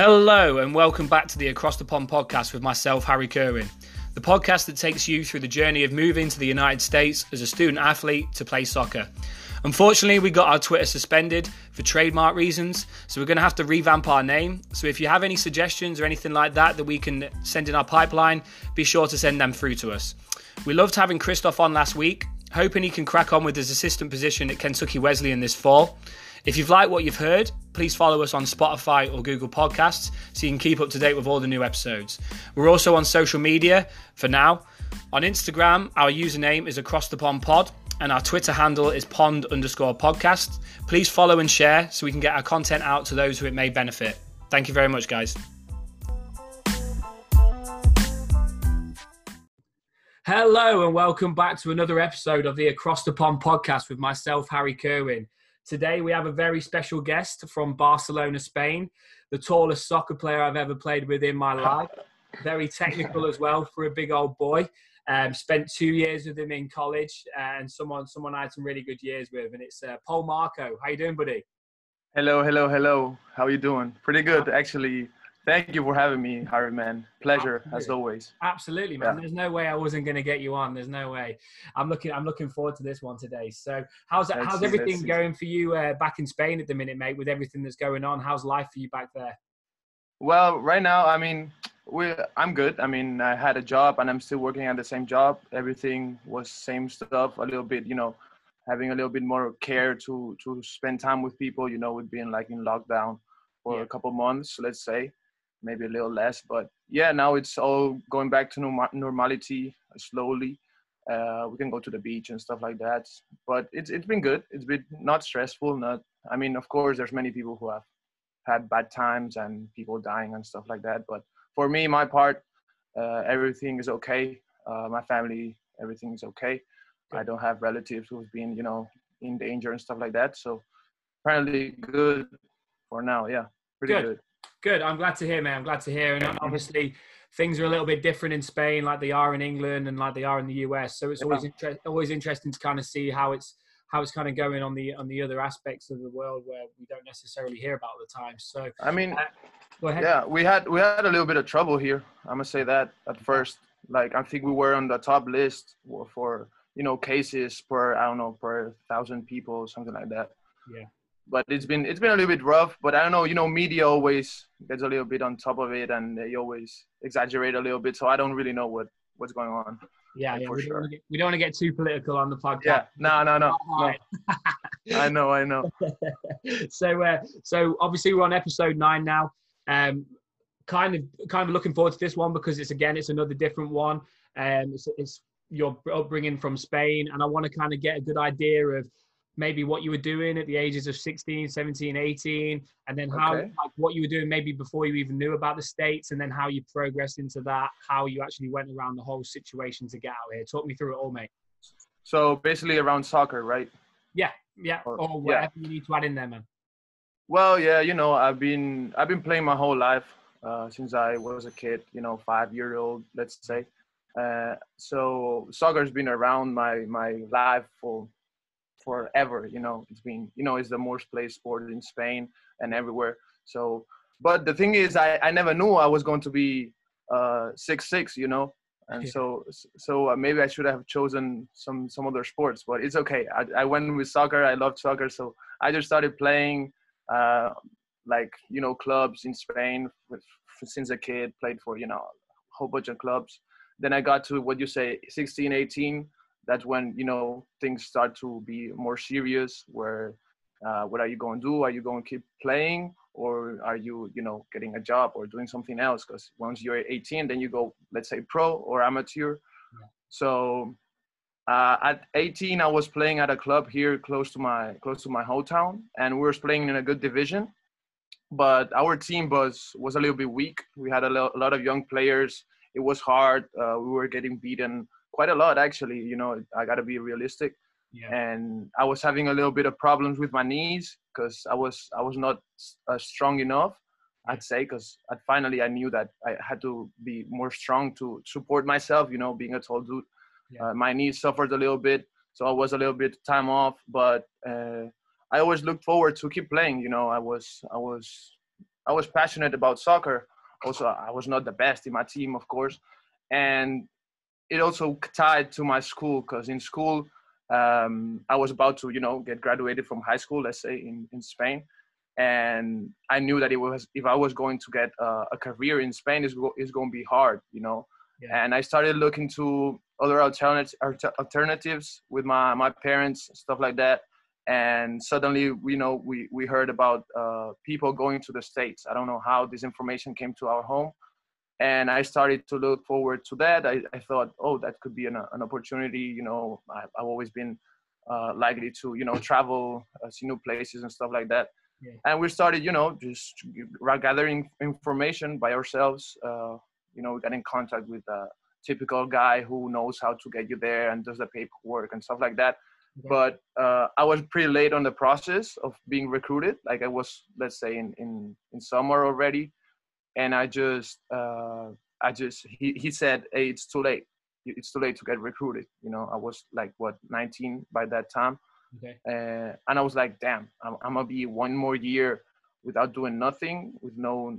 Hello, and welcome back to the Across the Pond podcast with myself, Harry Kerwin. The podcast that takes you through the journey of moving to the United States as a student athlete to play soccer. Unfortunately, we got our Twitter suspended for trademark reasons, so we're going to have to revamp our name. So if you have any suggestions or anything like that that we can send in our pipeline, be sure to send them through to us. We loved having Christoph on last week, hoping he can crack on with his assistant position at Kentucky Wesleyan this fall. If you've liked what you've heard, please follow us on Spotify or Google Podcasts so you can keep up to date with all the new episodes. We're also on social media for now. On Instagram, our username is Across the Pond Pod, and our Twitter handle is pond underscore podcast. Please follow and share so we can get our content out to those who it may benefit. Thank you very much, guys. Hello, and welcome back to another episode of the Across the Pond podcast with myself, Harry Kerwin. Today, we have a very special guest from Barcelona, Spain, the tallest soccer player I've ever played with in my life. Very technical as well for a big old boy. Um, spent two years with him in college, and someone someone I had some really good years with, and it's uh, Paul Marco. How you doing, buddy? Hello, hello, hello. How are you doing? Pretty good, actually. Thank you for having me, Harry, man. Pleasure Absolutely. as always. Absolutely, man. Yeah. There's no way I wasn't going to get you on. There's no way. I'm looking. I'm looking forward to this one today. So, how's Let's how's everything going for you uh, back in Spain at the minute, mate? With everything that's going on, how's life for you back there? Well, right now, I mean, we I'm good. I mean, I had a job and I'm still working at the same job. Everything was same stuff. A little bit, you know, having a little bit more care to to spend time with people. You know, with being like in lockdown for Yeah. a couple months, let's say, maybe a little less. But yeah, now it's all going back to norma- normality slowly. Uh, we can go to the beach and stuff like that. But it's it's been good. It's been not stressful. Not. I mean, of course, there's many people who have had bad times and people dying and stuff like that. But for me, my part, uh, everything is okay. Uh, my family, everything is okay. I don't have relatives who've been, you know, in danger and stuff like that. So apparently good for now. Yeah, pretty Good. good. Good. I'm glad to hear, man. I'm glad to hear. And obviously, things are a little bit different in Spain, like they are in England and like they are in the US. So it's always inter- always interesting to kind of see how it's how it's kind of going on the on the other aspects of the world where we don't necessarily hear about all the time. So I mean, Uh, go ahead. yeah, we had we had a little bit of trouble here. I'm gonna say that at first. Like I think we were on the top list for, for you know cases per I don't know per thousand people something like that. Yeah. But it's been it's been a little bit rough. But I don't know. You know, media always gets a little bit on top of it, and they always exaggerate a little bit. So I don't really know what what's going on. Yeah, Yeah, yeah. for We don't, sure. wanna get, we don't want to get too political on the podcast. Yeah. No, no, no. no. I know, I know. so, uh, so obviously we're on episode nine now. Um, kind of, kind of looking forward to this one because it's again, it's another different one. Um, it's, it's your upbringing from Spain, and I want to kind of get a good idea of maybe what you were doing at the ages of 16, 17, 18, and then how, Okay. like, what you were doing maybe before you even knew about the states, and then how you progressed into that, how you actually went around the whole situation to get out here. Talk me through it all, mate. So basically around soccer, right? Yeah, yeah, Or- or yeah. you need to add in there, man. Well, yeah, you know, I've been I've been playing my whole life uh, since I was a kid. You know, five year old, let's say. Uh, so soccer's been around my my life for forever. You know, it's been you know it's the most played sport in Spain and everywhere. So, but the thing is, I I never knew I was going to be uh, six six. You know. And Yeah. so, so uh, maybe I should have chosen some some other sports, but it's okay. I, I went with soccer. I loved soccer, so I just started playing uh, like you know clubs in Spain with, since a kid. Played for you know a whole bunch of clubs. Then I got to what you say 16, 18. That's when you know things start to be more serious. Where uh, what are you going to do? Are you going to keep playing, or are you you know getting a job or doing something else? Because once you're 18, then you go let's say pro or amateur. Yeah. So uh, at 18, I was playing at a club here close to my close to my hometown, and we were playing in a good division. But our team was was a little bit weak. We had a, lo- a lot of young players. It was hard. Uh, we were getting beaten quite a lot, actually. You know, I got to be realistic. Yeah. And I was having a little bit of problems with my knees because I was I was not uh, strong enough. I'd say because finally I knew that I had to be more strong to support myself. You know, being a tall dude Yeah. uh, my knees suffered a little bit, so I was a little bit time off. But uh, I always looked forward to keep playing. You know, I was I was I was passionate about soccer. Also, I was not the best in my team, of course, and it also tied to my school because in school um, I was about to, you know, get graduated from high school, let's say in, in Spain, and I knew that it was if I was going to get a, a career in Spain, is is going to be hard, you know. Yeah. And I started looking to other alternatives alternatives with my my parents, stuff like that. And suddenly, you know, we we heard about uh, people going to the states. I don't know how this information came to our home, and I started to look forward to that. I, I thought, oh, that could be an, an opportunity. You know, I, have always been uh, likely to, you know, travel, uh, see new places and stuff like that. Yeah. And we started, you know, just gathering information by ourselves. Uh, you know, we got in contact with a typical guy who knows how to get you there and does the paperwork and stuff like that. Yeah. But uh, I was pretty late on the process of being recruited. Like I was, let's say, in in, in summer already and I just uh, I just he he said, hey, it's too late. It's too late to get recruited. You know, I was like what 19 by that time, okay. uh, and I was like, damn, I'm, I'm, gonna be one more year without doing nothing, with no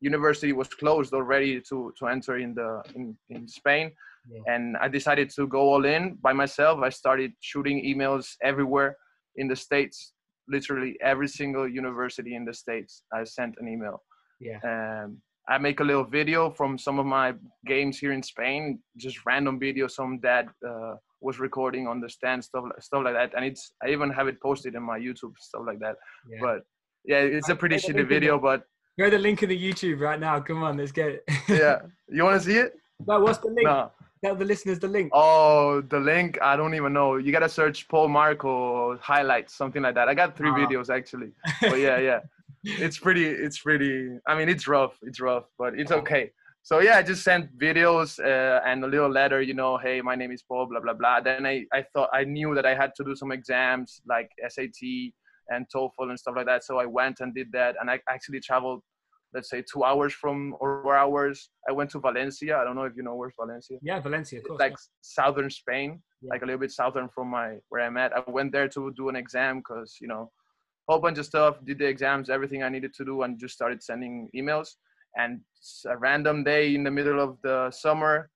university was closed already to to enter in the in, in Spain. Yeah. And I decided to go all in by myself. I started shooting emails everywhere in the states, literally every single university in the states. I sent an email yeah. Um, I make a little video from some of my games here in Spain, just random video some dad uh, was recording on the stand, stuff stuff like that. And it's I even have it posted in my YouTube, stuff like that. Yeah. But yeah, it's a pretty shitty video, but go the link in the YouTube right now. Come on, let's get it. yeah, you want to see it? No, what's the link? No. Tell the listeners the link. Oh, the link. I don't even know. You gotta search Paul Marco highlights, something like that. I got three videos actually. But yeah, yeah it's pretty it's pretty i mean it's rough it's rough but it's okay. So yeah i just sent videos uh, and a little letter you know hey my name is paul blah blah blah. Then i i thought i knew that i had to do some exams like sat and toefl and stuff like that. So i went and did that and i actually traveled let's say two hours from or four hours. I went to valencia. I don't know if you know where's valencia yeah valencia of course, like yeah. southern spain yeah. like a little bit southern from my where i'm at. I went there to do an exam because you know whole bunch of stuff, did the exams, everything I needed to do, and just started sending emails. And a random day in the middle of the summer,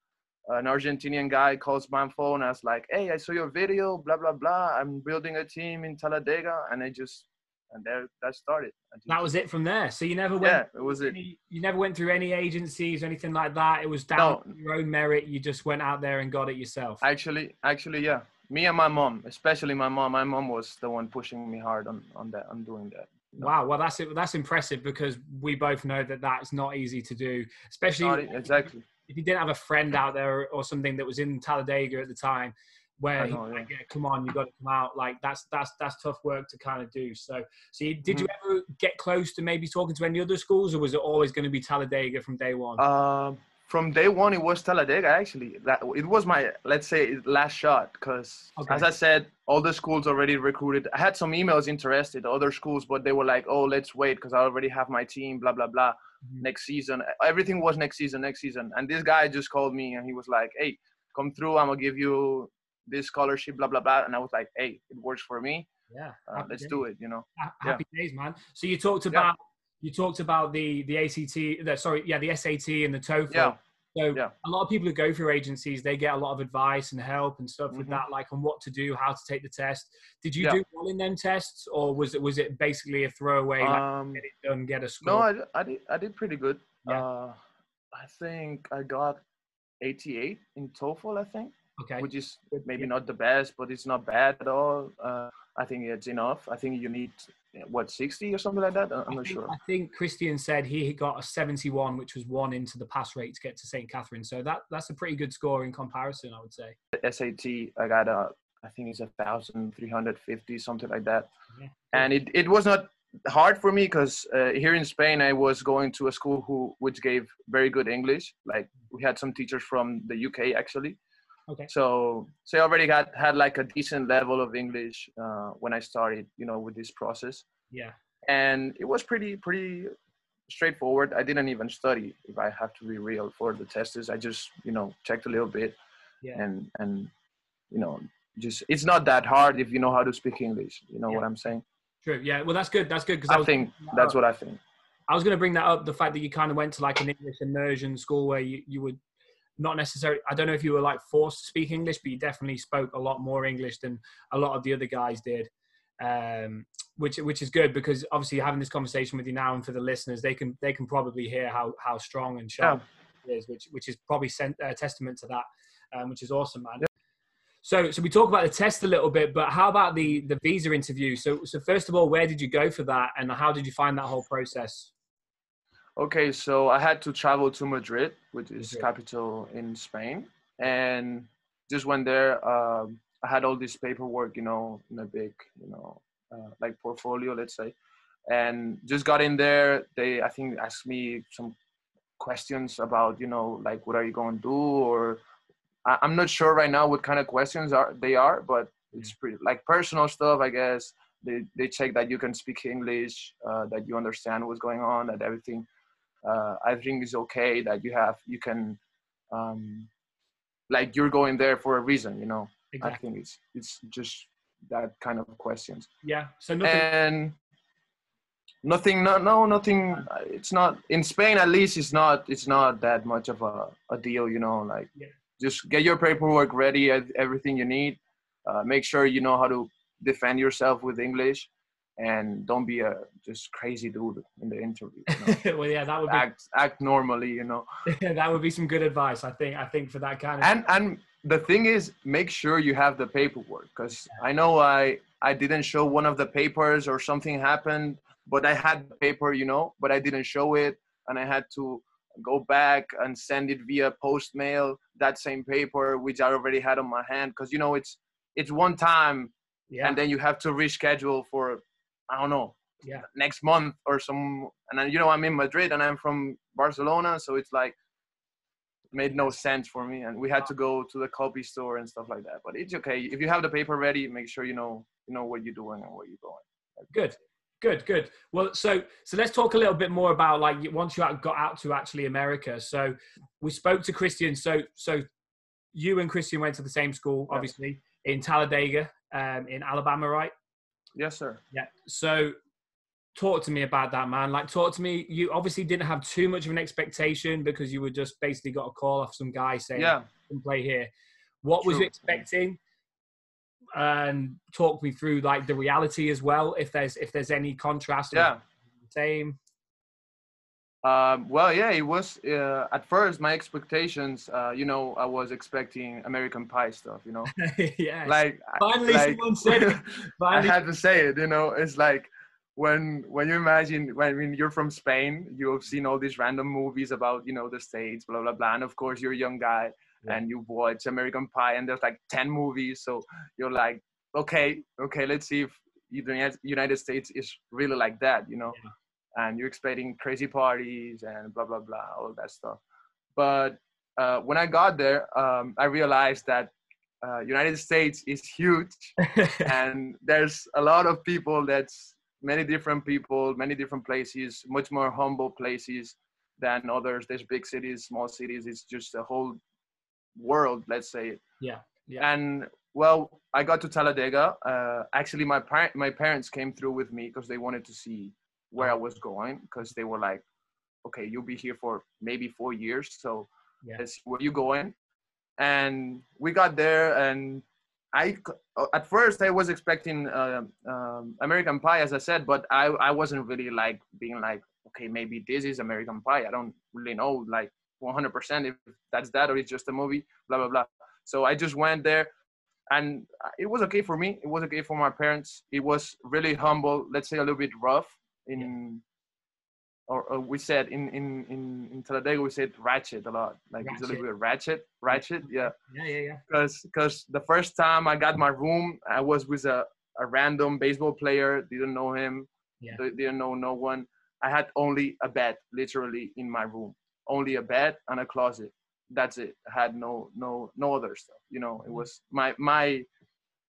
an Argentinian guy calls my phone. I was like, "Hey, I saw your video. Blah blah blah. I'm building a team in Talladega," and I just and there that started. That was it from there. So you never went. Yeah, it was it. you never went through any agencies or anything like that. It was down no. your own merit. You just went out there and got it yourself. Actually, actually, yeah me and my mom, especially my mom. My mom was the one pushing me hard on on that on doing that. Wow, well that's it. That's impressive because we both know that that's not easy to do, especially not, exactly if you didn't have a friend out there or something that was in Talladega at the time where know, yeah. like, yeah, come on, you got to come out. Like that's that's that's tough work to kind of do. So, so you, did mm-hmm. you ever get close to maybe talking to any other schools, or was it always going to be Talladega from day one? Um, from day one it was Talladega actually. That it was my let's say last shot because okay. as I said, all the schools already recruited. I had some emails interested, other schools, but they were like, "Oh, let's wait because I already have my team." Blah blah blah. Mm-hmm. Next season, everything was next season, next season. And this guy just called me and he was like, "Hey, come through. I'm gonna give you this scholarship." Blah blah blah. And I was like, "Hey, it works for me. Yeah, uh, let's days. do it." You know. Happy yeah. days, man. So you talked about. Yeah you talked about the the ACT, the, sorry, yeah, the SAT and the TOEFL. Yeah. So yeah. a lot of people who go through agencies, they get a lot of advice and help and stuff mm-hmm. with that, like on what to do, how to take the test. Did you yeah. do well in them tests, or was it was it basically a throwaway? Um, get it done, get a score. No, I, I did I did pretty good. Yeah. Uh, I think I got 88 in TOEFL. I think. Okay. Which is maybe not the best, but it's not bad at all. Uh, I think it's enough. I think you need what 60 or something like that? I'm I not think, sure. I think christian said he got a 71 which was one into the pass rate to get to st catherine. So that that's a pretty good score in comparison i would say. Sat i got a i think it's a thousand three hundred fifty something like that. Yeah. and it, it was not hard for me because uh, here in spain i was going to a school who which gave very good english. Like we had some teachers from the uk actually Okay. So, so I already got had like a decent level of English uh, when I started, you know, with this process. Yeah. And it was pretty pretty straightforward. I didn't even study, if I have to be real, for the tests. I just, you know, checked a little bit, yeah. and and you know, just it's not that hard if you know how to speak English. You know yeah. what I'm saying? True. Yeah. Well, that's good. That's good because I, I, think that's what I think. I was going to bring that up. The fact that you kind of went to like an English immersion school where you, you would not necessarily. I don't know if you were like forced to speak English, but you definitely spoke a lot more English than a lot of the other guys did. Um, which which is good because obviously having this conversation with you now and for the listeners, they can they can probably hear how how strong and sharp yeah. it is, which which is probably sent, uh, testament to that, um, which is awesome, man. Yeah. So, so we talk about the test a little bit, but how about the the visa interview? So, so first of all, where did you go for that, and how did you find that whole process? Okay, so I had to travel to Madrid, which is Madrid. capital in Spain, and just went there. Um, I had all this paperwork, you know, in a big, you know, uh, like portfolio, let's say, and just got in there. They, I think, asked me some questions about, you know, like what are you going to do, or I, am not sure right now what kind of questions are they are, but it's pretty like personal stuff, I guess. They they check that you can speak English, uh, that you understand what's going on, that everything. Uh, I think it's okay that you have you can, um, like you're going there for a reason, you know. Exactly. I think it's it's just that kind of questions. Yeah. So nothing. And nothing. No, no, nothing. It's not in Spain. At least it's not. It's not that much of a, a deal. You know, like yeah. just get your paperwork ready. Everything you need. Uh, make sure you know how to defend yourself with English, and don't be a just crazy dude in the interview. You know? well, yeah, that would be... act act normally. You know. that would be some good advice. I think. I think for that kind of. And and the thing is make sure you have the paperwork because i know i i didn't show one of the papers or something happened but i had the paper you know but i didn't show it and i had to go back and send it via post mail that same paper which i already had on my hand because you know it's it's one time yeah. and then you have to reschedule for i don't know yeah. next month or some and then you know i'm in madrid and i'm from barcelona so it's like made no sense for me and we had to go to the copy store and stuff like that but it's okay. If you have the paper ready make sure you know you know what you're doing and where you're going. Good good good. Well so so let's talk a little bit more about like once you got out to actually america. So we spoke to christian so so you and christian went to the same school obviously in talladega um, in alabama right yes sir yeah so talk to me about that, man. Like, talk to me. You obviously didn't have too much of an expectation because you were just basically got a call off some guy saying, "Yeah, can play here." What True. was you expecting? And talk me through like the reality as well. If there's if there's any contrast. Yeah. Same. Um, well, yeah, it was uh, at first my expectations. Uh, you know, I was expecting American Pie stuff. You know, yeah, like finally like, someone said it. Finally. I had to say it. You know, it's like when when you imagine when I mean, you're from Spain, you've seen all these random movies about you know the states, blah blah blah, and of course you're a young guy yeah. and you watch American Pie, and there's like ten movies, so you're like, okay, okay, let's see if the United States is really like that, you know, yeah. And you're expecting crazy parties and blah blah blah, all that stuff. But uh, when I got there, um, I realized that uh, United States is huge, and there's a lot of people that's many different people, many different places, much more humble places than others. There's big cities, small cities. It's just a whole world, let's say. Yeah. yeah. And well, I got to Talladega. Uh, actually, my par- my parents came through with me because they wanted to see where I was going because they were like, okay, you'll be here for maybe four years, so yeah. let's see where you going. And we got there, and I uh, at first I was expecting uh, um, American Pie, as I said, but I I wasn't really like being like, okay, maybe this is American Pie. I don't really know like 100% if that's that or it's just a movie, blah blah blah. So I just went there, and it was okay for me. It was okay for my parents. It was really humble. Let's say a little bit rough in or, or, we said in in in in Talladega we said ratchet a lot. Like ratchet. it's a little bit ratchet, ratchet. Yeah. Yeah, yeah, yeah. Because because the first time I got my room, I was with a a random baseball player. Didn't know him. Yeah. Didn't know no one. I had only a bed, literally in my room. Only a bed and a closet. That's it. I had no no no other stuff. You know, it mm-hmm. was my my.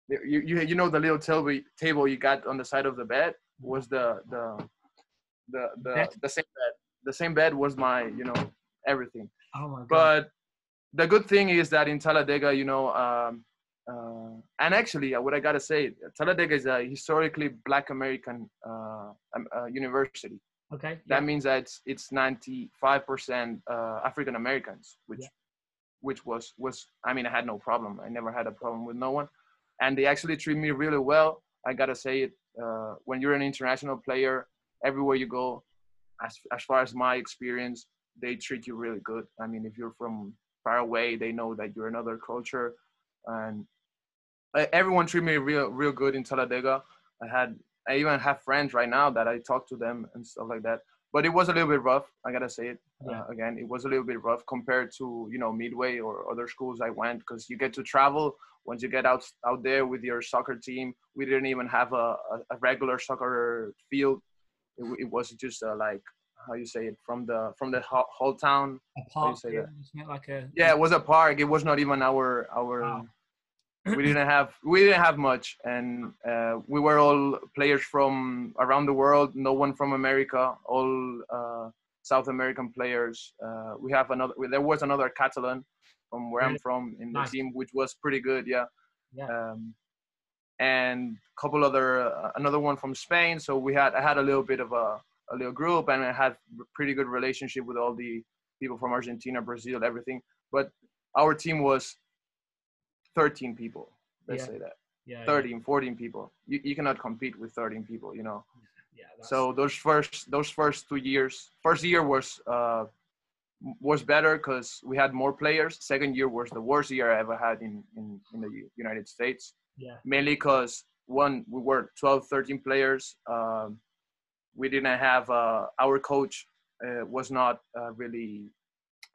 You you you know the little table table you got on the side of the bed was the the the the, the same bed. The same bed was my you know everything. Oh my god. But the good thing is that in Talladega, you know, um, uh, and actually, uh, what I gotta say, Talladega is a historically Black American uh, um, uh, university. Okay. That means that it's it's 95 percent uh, African Americans, which Yeah. which was was I mean I had no problem. I never had a problem with no one, and they actually treat me really well. I gotta say it. Uh, when you're an international player, everywhere you go, as as far as my experience, they treat you really good. I mean, if you're from far away, they know that you're another culture, and uh, everyone treat me real real good in Talladega. I had I even have friends right now that I talk to them and stuff like that. But it was a little bit rough. I gotta say it Yeah. uh, again. It was a little bit rough compared to you know Midway or other schools I went because you get to travel. Once you get out out there with your soccer team, we didn't even have a, a, regular soccer field. It, it was just uh, like how you say it from the from the whole, town. A you park, say yeah, that? isn't it like a Yeah, it was a park. It was not even our our. Wow. We didn't have we didn't have much, and uh, we were all players from around the world. No one from America. All uh, South American players. Uh, we have another. There was another Catalan from where I'm from in the Nice. team, which was pretty good. Yeah. Yeah. Um, and a couple other uh, another one from Spain. So we had I had a little bit of a a little group, and I had pretty good relationship with all the people from Argentina, Brazil, everything. But our team was 13 people. Let's Yeah. say that yeah, 13, 14 people. You, you cannot compete with 13 people, you know. Yeah, So those first those first two years, first year was uh, was better because we had more players. Second year was the worst year I ever had in in, in the United States yeah, mainly because one we were 12 13 players um, we didn't have uh, our coach uh, was not uh, really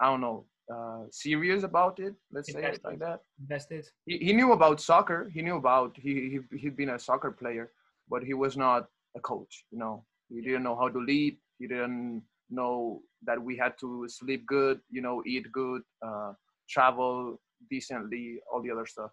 i don't know uh, serious about it let's say it like that invested. he, he knew about soccer he knew about he, he he'd been a soccer player but he was not a coach you know he didn't know how to lead he didn't know that we had to sleep good you know eat good uh, travel decently all the other stuff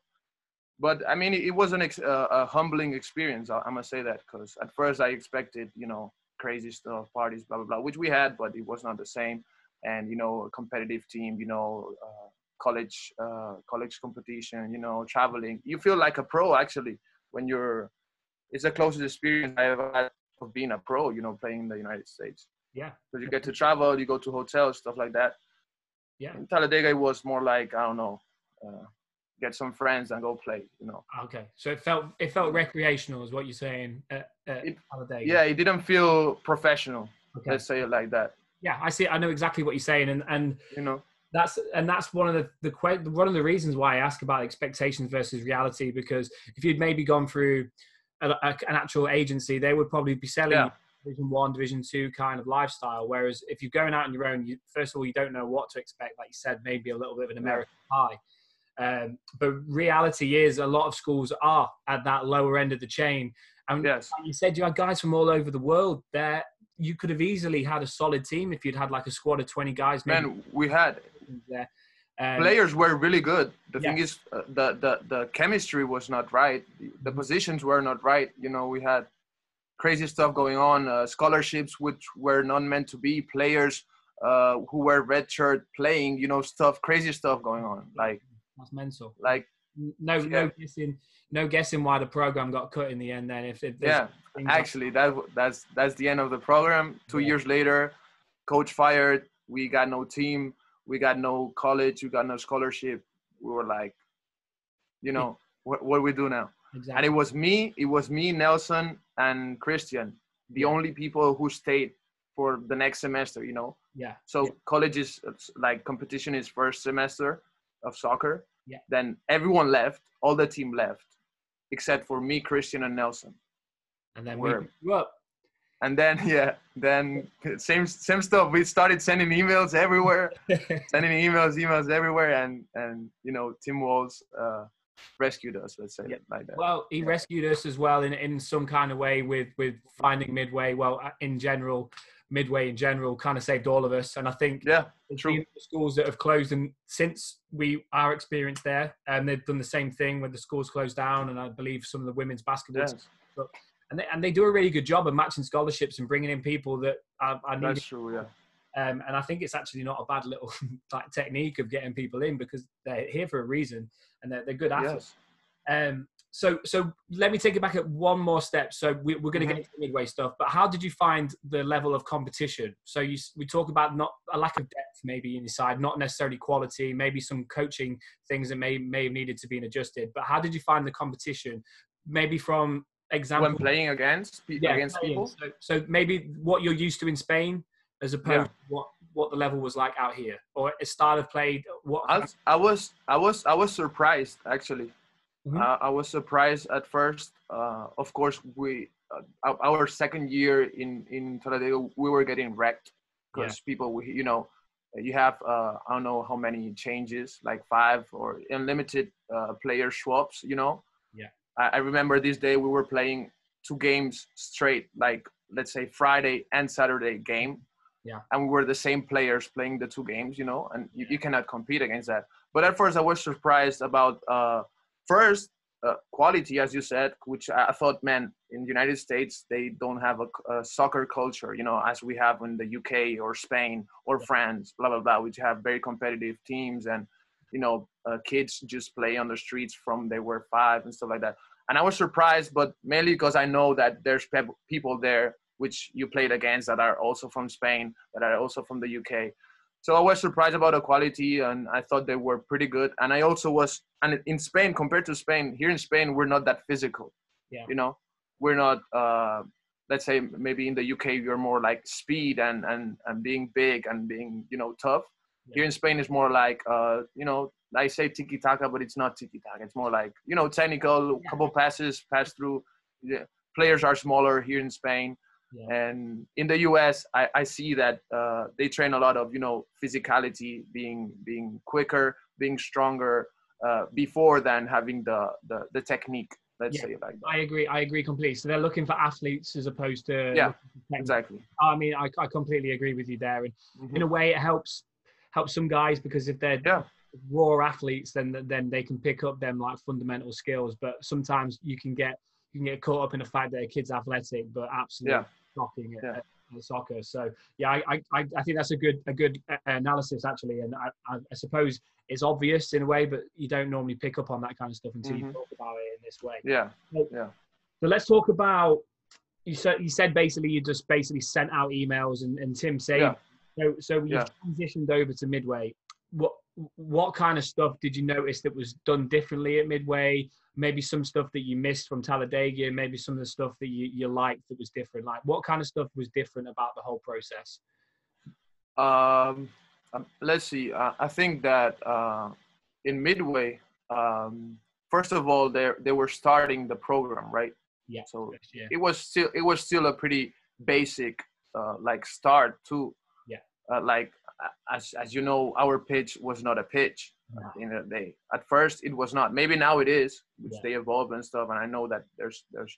but I mean, it was an ex- uh, a humbling experience. I, I must say that because at first I expected, you know, crazy stuff, parties, blah blah blah, which we had, but it was not the same. And you know, competitive team, you know, uh, college uh, college competition, you know, traveling. You feel like a pro actually when you're. It's the closest experience I ever had of being a pro. You know, playing in the United States Yeah, because you get to travel, you go to hotels, stuff like that. yeah. In Talladega, it was more like I don't know. Uh, get some friends and go play you know Okay, so it felt it felt recreational, is what you're saying. At, at It- Talladega. yeah it didn't feel professional Okay. let's say it like that Yeah, I see. I know exactly what you're saying, and and you know that's and that's one of the the one of the reasons why I ask about expectations versus reality because if you'd maybe gone through a, a, an actual agency, they would probably be selling Yeah. Division One, Division Two kind of lifestyle. Whereas if you're going out on your own, you, first of all, you don't know what to expect. Like you said, maybe a little bit of an. American pie. Um, but reality is, a lot of schools are at that lower end of the chain. And yes like you said you had guys from all over the world there. You could have easily had a solid team if you'd had like a squad of 20 guys. Man we had there. Um, players were really good the thing is uh, the, the the chemistry was not right the, the positions were not right you know we had crazy stuff going on uh, scholarships which were not meant to be players uh, who were red shirt playing you know stuff crazy stuff going on like that's mental. like No, no guessing, no guessing why the program got cut in the end. Then, if, if yeah actually that that's that's the end of the program. Two Yeah. years later coach fired. We got no team. We got no college. We got no scholarship. We were like you know what, what do we do now? Exactly. and it was me it was me nelson and christian the Yeah. only people who stayed for the next semester you know? Yeah, so college is like competition is first semester of soccer. Yeah. then everyone left. All the team left except for me christian and nelson and then we're- we grew up. and then yeah then same same stuff we started sending emails everywhere sending emails emails everywhere and and you know tim walls uh rescued us let's say Yeah. like that Well, he Yeah. rescued us as well in, in some kind of way with with finding Midway. Well, uh, in general, Midway in general kind of saved all of us. And I think yeah True. few schools that have closed and since we our experience there, and they've done the same thing when the schools closed down. And I believe some of the women's basketball, yes, teams, and they, and they do a really good job of matching scholarships and bringing in people that are, are needed. that's true yeah Um, and I think it's actually not a bad little like technique of getting people in because they're here for a reason and they're, they're good athletes. yes Um, so so let me take it back at one more step. So we, are going to get into midway stuff, but how did you find the level of competition? So you we talk about not a lack of depth maybe in your side, not necessarily quality, maybe some coaching things that may may have needed to be adjusted. But how did you find the competition? Maybe from example when playing against pe- against playing. people. So, so maybe what you're used to in Spain, as opposed to what what the level was like out here, or a style of play. What I, was- I was I was I was surprised actually. Mhm. Uh, I was surprised at first. Uh, of course, we uh, our- second year in in Talladega, we were getting wrecked because people, we, you know, you have uh, I don't know how many changes, like five or unlimited uh, player swaps. You know. Yeah. I, I remember this day we were playing two games straight, like let's say Friday and Saturday game. Yeah. And we were the same players playing the two games, you know, and you, you cannot compete against that. But at first, I was surprised about uh, first uh, quality, as you said, which I thought, man, in the United States they don't have a soccer culture, you know, as we have in the UK or Spain or France, blah blah blah, which have very competitive teams and you know uh, kids just play on the streets from they were five and stuff like that. And I was surprised, but mainly because I know that there's pep- people there which you played against that are also from Spain, that are also from the UK. So I was surprised about the quality, and I thought they were pretty good. And I also was, and in Spain compared to Spain, here in Spain we're not that physical. Yeah. You know, we're not. Uh, let's say maybe in the UK you're more like speed and and and being big and being you know tough. Here in Spain is more like uh, you know I say tiki taka, but it's not tiki taka. It's more like you know technical, Yeah. couple passes, pass through. Yeah. Players are smaller here in Spain Yeah. and in the us i, I see that uh, they train a lot of you know physicality being being quicker being stronger uh, before than having the the, the technique let's Yeah. say like that I agree. I agree completely. So they're looking for athletes as opposed to Yeah, looking for technique. exactly I mean, I, I completely agree with you there. And Mhm. in a way, it helps helps some guys because if they're Yeah. raw athletes, then then they can pick up them like fundamental skills. But sometimes you can get you can get caught up in the fact that a kid's athletic, but absolutely Yeah. shocking at, Yeah. at- at soccer. So yeah, I, I I think that's a good a good uh, analysis actually, and I, I, suppose it's obvious in a way, but you don't normally pick up on that kind of stuff until you Mhm. talk about it in this way. yeah So let's talk about you said you said basically you just basically sent out emails and, and Tim said Yeah. So so you Yeah. transitioned over to Midway. What what kind of stuff did you notice that was done differently at Midway? Maybe some stuff that you missed from Talladega, maybe some of the stuff that you, you liked that was different. Like what kind of stuff was different about the whole process? um, um, let's see uh, i think that uh, in midway um, first of all they they were starting the program right Yeah. so Yeah. it was still it was still a pretty basic uh, like start too. Yeah. Uh, like as as you know, our pitch was not a pitch No. in the day. At first, it was not. Maybe now it is, which Yeah. they evolve and stuff. And I know that there's there's,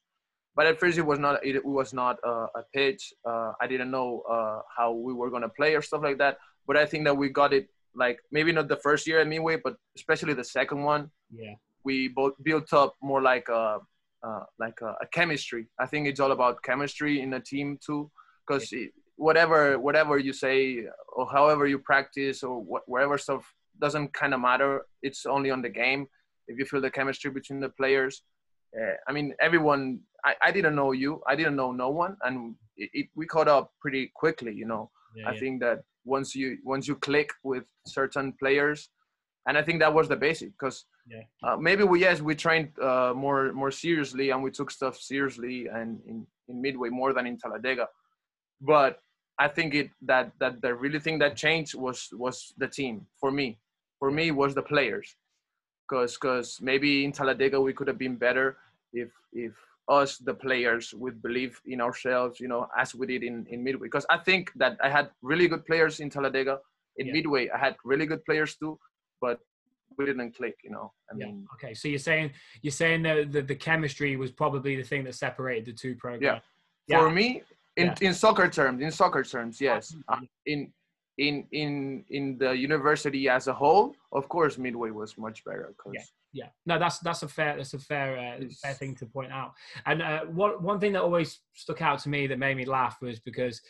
but at first it was not it, was not uh, a pitch. Uh, I didn't know uh, how we were gonna play or stuff like that. But I think that we got it like maybe not the first year at Midway, but especially the second one Yeah. we both built up more like a uh, like a, a chemistry. I think it's all about chemistry in a team too, because whatever whatever you say or however you practice or wh- whatever stuff doesn't kind of matter. It's only on the game. If you feel the chemistry between the players, uh, I mean everyone. I, I didn't know you. I didn't know no one, and it, it, we caught up pretty quickly. You know. Yeah, I yeah. think that once you once you click with certain players, and I think that was the basic because Yeah. uh, maybe we yes we trained uh, more more seriously and we took stuff seriously and in, in midway more than in Talladega, but I think it that that the really thing that changed was was the team for me. For me was the players, because because maybe in Talladega we could have been better if if us the players would believe in ourselves, you know, as we did in in Midway. Because I think that I had really good players in Talladega. In Yeah. Midway, I had really good players too, but we didn't click. You know, I Yeah. Okay, so you're saying you're saying that the, the chemistry was probably the thing that separated the two programs. Yeah. Yeah. for me, in Yeah. in soccer terms, in soccer terms, yes. Uh, in in in in the university as a whole, of course, Midway was much better. Yeah, yeah no, that's that's a fair that's a fair uh, fair thing to point out. And uh, one one thing that always stuck out to me that made me laugh was because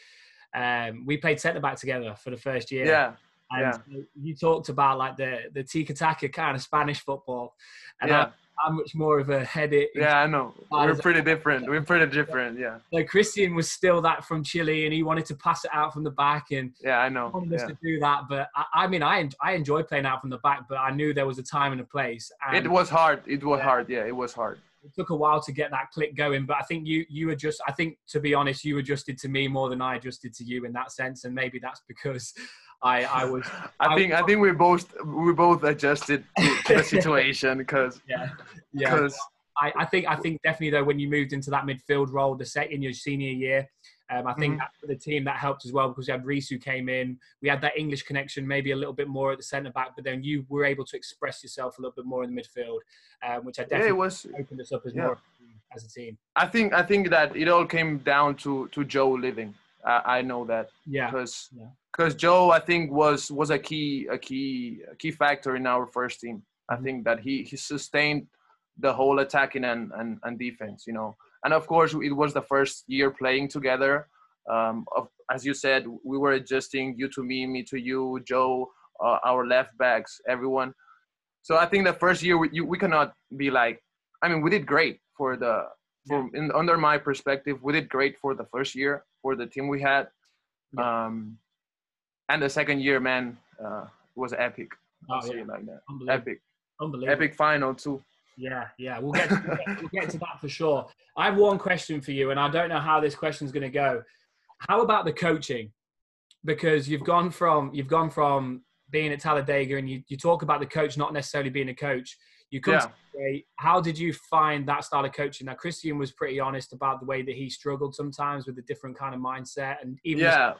um, we played centre back together for the first year. yeah, and yeah. you talked about like the the tiki taka kind of Spanish football, and yeah. I'm much more of a head it. Yeah, I know. We're pretty different. We're pretty different. Yeah. So Christian was still that from Chile, and he wanted to pass it out from the back, and yeah, I know. Wanted yeah. us to do that, but I, I, mean, I I enjoy playing out from the back, but I knew there was a time and a place. And it was hard. It was yeah. hard. Yeah, it was hard. It took a while to get that click going, but I think you you adjust. I think to be honest, you adjusted to me more than I adjusted to you in that sense, and maybe that's because I, I was. I, I think was, I think we both we both adjusted to, the situation because yeah yeah. Because I, I think I think definitely though when you moved into that midfield role the set in your senior year, um, I think mm-hmm. for the team that helped as well because we had Reece who came in. We had that English connection, maybe a little bit more at the centre back, but then you were able to express yourself a little bit more in the midfield, um, which I definitely yeah, was, opened us up as yeah. more as a team. I think I think that it all came down to to Joe living. I, I know that. Yeah. Because because yeah. Joe, I think was was a key a key a key factor in our first team. I mm-hmm. think that he he sustained the whole attacking and, and, and defense, you know. And of course, it was the first year playing together. Um, of, as you said, we were adjusting you to me, me to you, Joe, uh, our left backs, everyone. So I think the first year we, you, we cannot be like, I mean, we did great for the, for in, under my perspective, we did great for the first year for the team we had. Um, and the second year, man, uh, was epic. Oh, yeah. like that. Epic. Unbelievable. Epic final too. Yeah, yeah, we'll get, to, we'll get to that for sure. I have one question for you, and I don't know how this question is going to go. How about the coaching? Because you've gone from you've gone from being at Talladega, and you, you talk about the coach not necessarily being a coach. You come yeah. Say, how did you find that style of coaching? Now, Christian was pretty honest about the way that he struggled sometimes with a different kind of mindset, and even yeah.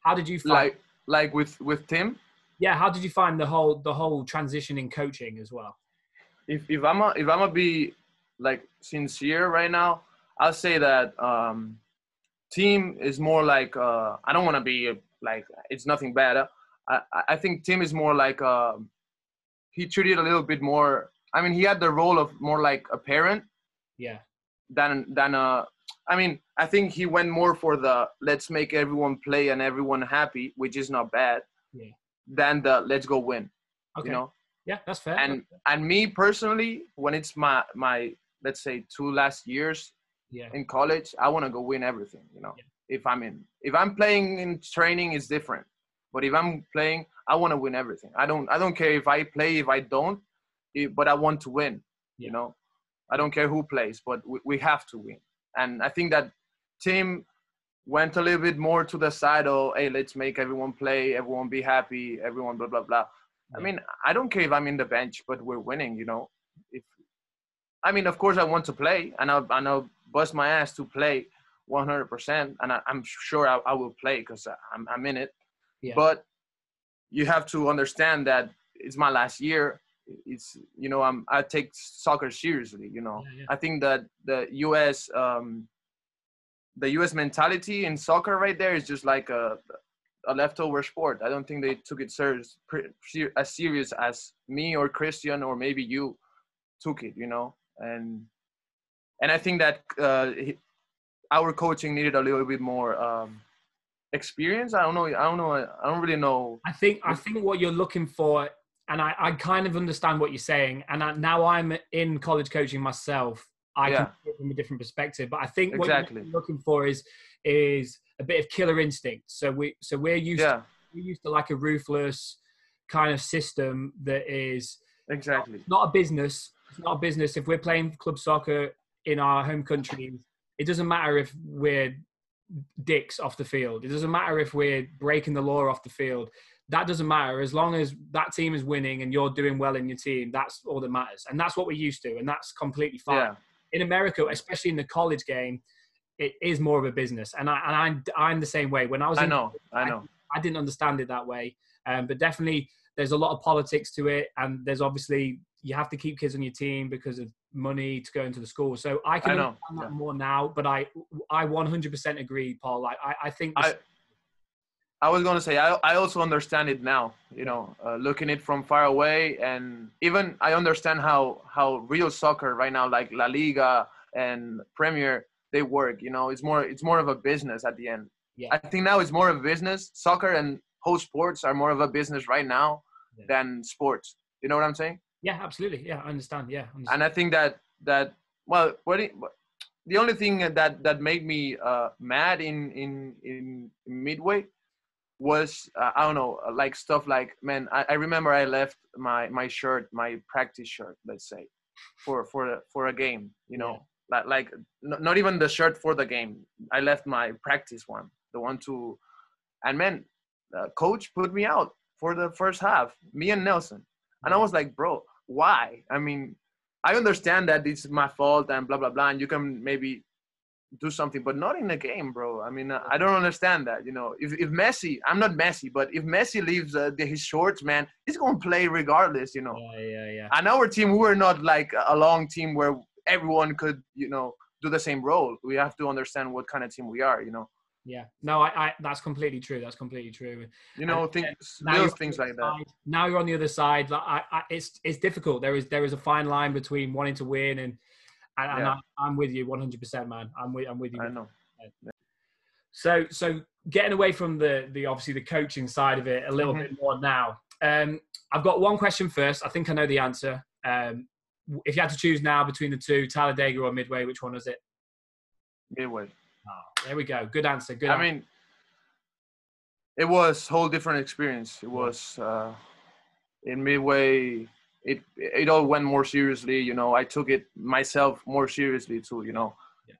How did you find like like with with Tim? Yeah, how did you find the whole the whole transition in coaching as well? If if I'm a, if I'm gonna be like sincere right now, I'll say that um, Tim is more like uh, I don't want to be like it's nothing bad. I I think Tim is more like uh, he treated a little bit more. I mean, he had the role of more like a parent. Yeah. Than than uh, I mean, I think he went more for the let's make everyone play and everyone happy, which is not bad. Yeah. Than the let's go win. Okay. You know, yeah, that's fair. And and me personally, when it's my my let's say two last years yeah. in college, I want to go win everything. You know, yeah. if I'm in, if I'm playing in training, it's different. But if I'm playing, I want to win everything. I don't I don't care if I play, if I don't, if, but I want to win. Yeah. You know, I don't care who plays, but we, we have to win. And I think that Tim went a little bit more to the side of, hey, let's make everyone play, everyone be happy, everyone blah blah blah. I mean, I don't care if I'm in the bench, but we're winning. You know, if I mean, of course, I want to play, and I'll, and I'll bust my ass to play 100%, and I, am sure I, I, will play because I'm, I'm in it. Yeah. But you have to understand that it's my last year. It's you know I'm I take soccer seriously. You know, yeah, yeah. I think that the U.S. Um, the U.S. mentality in soccer right there is just like a a leftover sport. I don't think they took it serious, as serious as me or Christian or maybe you took it, you know. And and I think that uh, our coaching needed a little bit more um, experience. I don't know. I don't know. I don't really know. I think I think what you're looking for, and I, I kind of understand what you're saying. And I, now I'm in college coaching myself. I yeah. can see it from a different perspective. But I think what exactly. you're looking for is is a bit of killer instinct. So we so we're used yeah. to, we're used to like a ruthless kind of system that is exactly not, not a business. It's not a business. If we're playing club soccer in our home countries, it doesn't matter if we're dicks off the field. It doesn't matter if we're breaking the law off the field. That doesn't matter as long as that team is winning and you're doing well in your team. That's all that matters, and that's what we're used to, and that's completely fine. Yeah. In America, especially in the college game, it is more of a business, and I and I'm I'm the same way. When I was, I in, know, I know, I, I, didn't understand it that way, um, but definitely there's a lot of politics to it, and there's obviously you have to keep kids on your team because of money to go into the school. So I can I understand that yeah. more now, but I I 100% agree, Paul. Like I I think. I, I was gonna say I, I also understand it now. You know, uh, looking it from far away, and even I understand how how real soccer right now, like La Liga and Premier, they work. You know, it's more it's more of a business at the end. Yeah. I think now it's more of a business. Soccer and whole sports are more of a business right now yeah. than sports. You know what I'm saying? Yeah, absolutely. Yeah, I understand. Yeah, understand. and I think that that well, what it, the only thing that that made me uh, mad in in in Midway was uh, I don't know, like stuff like man, I, I remember I left my my shirt, my practice shirt, let's say, for for for a game, you know, like not even the shirt for the game. I left my practice one, the one to, and man, coach put me out for the first half, me and Nelson, and I was like, bro, why? I mean, I understand that it's my fault and blah blah blah, and you can maybe do something, but not in the game, bro. I mean, I don't understand that. You know, if if Messi, I'm not Messi, but if Messi leaves uh, the, his shorts, man, he's gonna play regardless. You know. Yeah, yeah, yeah. And our team, we were not like a long team where everyone could, you know, do the same role. We have to understand what kind of team we are. You know. Yeah, no, I, I that's completely true. That's completely true. You know, And, things, little things like that. side. Now you're on the other side. Like, I, I, it's it's difficult. There is there is a fine line between wanting to win and and, and Yeah. I, I'm with you 100, percent man. I'm with I'm with you. I know. So so getting away from the the obviously the coaching side of it a little Mhm. bit more now. Um, I've got one question first. I think I know the answer. Um, if you had to choose now between the two, Talladega or Midway, which one is it? Midway. Oh, there we go. Good answer. Good. I answer. mean, it was whole different experience. It was uh, in midway. It it all went more seriously. You know, I took it myself more seriously too. You know,